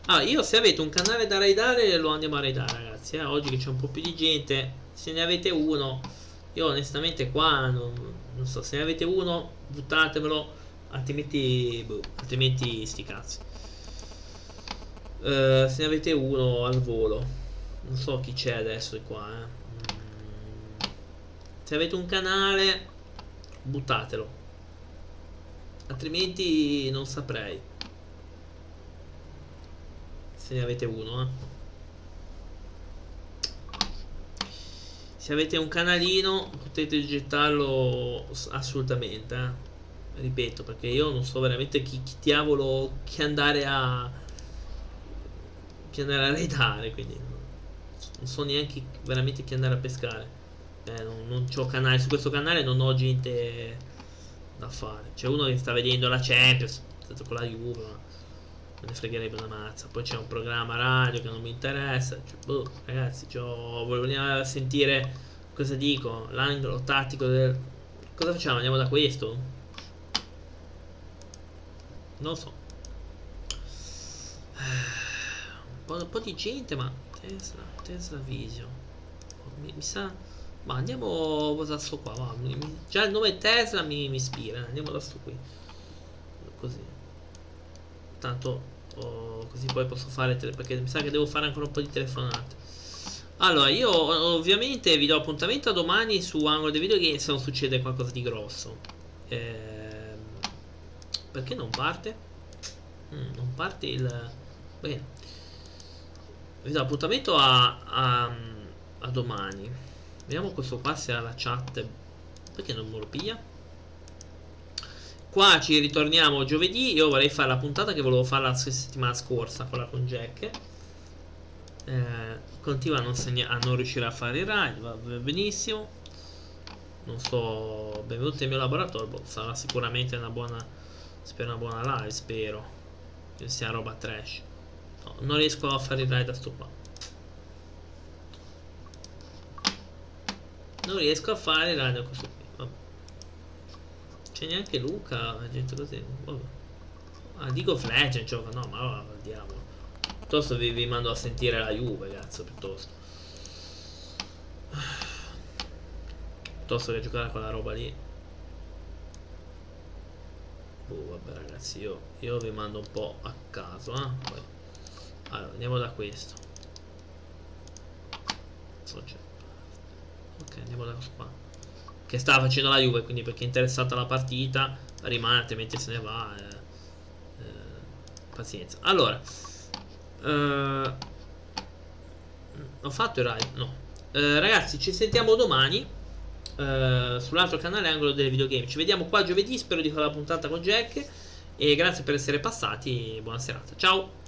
Ah, io se avete un canale da raidare lo andiamo a raidare ragazzi eh? Oggi che c'è un po' più di gente Se ne avete uno Io onestamente qua non, non so, se ne avete uno, buttatevelo, altrimenti, boh, altrimenti sti cazzi. Uh, se ne avete uno al volo, non so chi c'è adesso qua, eh. mm. Se avete un canale, buttatelo. Altrimenti non saprei. Se ne avete uno, eh. se avete un canalino potete gettarlo assolutamente eh? ripeto perché io non so veramente chi, chi diavolo che andare a che andare a raidare quindi non so neanche veramente chi andare a pescare eh, non, non ho canale su questo canale non ho gente da fare c'è uno che sta vedendo la Champions con la Juve me ne fregherebbe una mazza. Poi c'è un programma radio che non mi interessa. Cioè, boh, ragazzi, volevo sentire cosa dico, l'angolo tattico del... Cosa facciamo? Andiamo da questo? Non so. Un po', un po', di gente, ma Tesla, Tesla Vision. Mi, mi sa... Ma andiamo da sto qua, va. Già il nome Tesla mi, mi ispira. Andiamo da sto qui. Così. Tanto Oh, così poi posso fare perché mi sa che devo fare ancora un po' di telefonate. Allora, io ovviamente vi do appuntamento a domani su Angolo dei Videogame se non succede qualcosa di grosso. Ehm, perché non parte? Mm, non parte il... Bene. Vi do appuntamento a, a, a domani. Vediamo questo qua se ha la chat. Perché non me lo piglia? Qua ci ritorniamo giovedì. Io vorrei fare la puntata che volevo fare la settimana scorsa, quella con Jack. Eh, continua a non, a non, riuscire a fare il ride, va benissimo. Non so, benvenuto nel mio laboratorio. Boh, sarà sicuramente una buona. Spero una buona live, spero. Che sia roba trash. No, non riesco a fare il ride a sto qua. Non riesco a fare il ride a questo qui c'è neanche Luca, gente così. Vabbè. Ah, dico Fletcher gioca, no, ma va, diavolo. Piuttosto vi, vi, mando a sentire la Juve, cazzo, piuttosto. Piuttosto che giocare con la roba lì. Oh, vabbè ragazzi, io, io vi mando un po' a caso, eh. Poi. Allora, andiamo da questo. Ok, andiamo da qua che stava facendo la Juve, quindi perché è interessata la partita rimane, altrimenti se ne va. Eh, eh, pazienza. Allora, eh, ho fatto il ride? No. Eh, ragazzi, ci sentiamo domani eh, sull'altro canale Angolo delle Videogame. Ci vediamo qua giovedì, spero di fare la puntata con Jack. E grazie per essere passati. Buona serata. Ciao.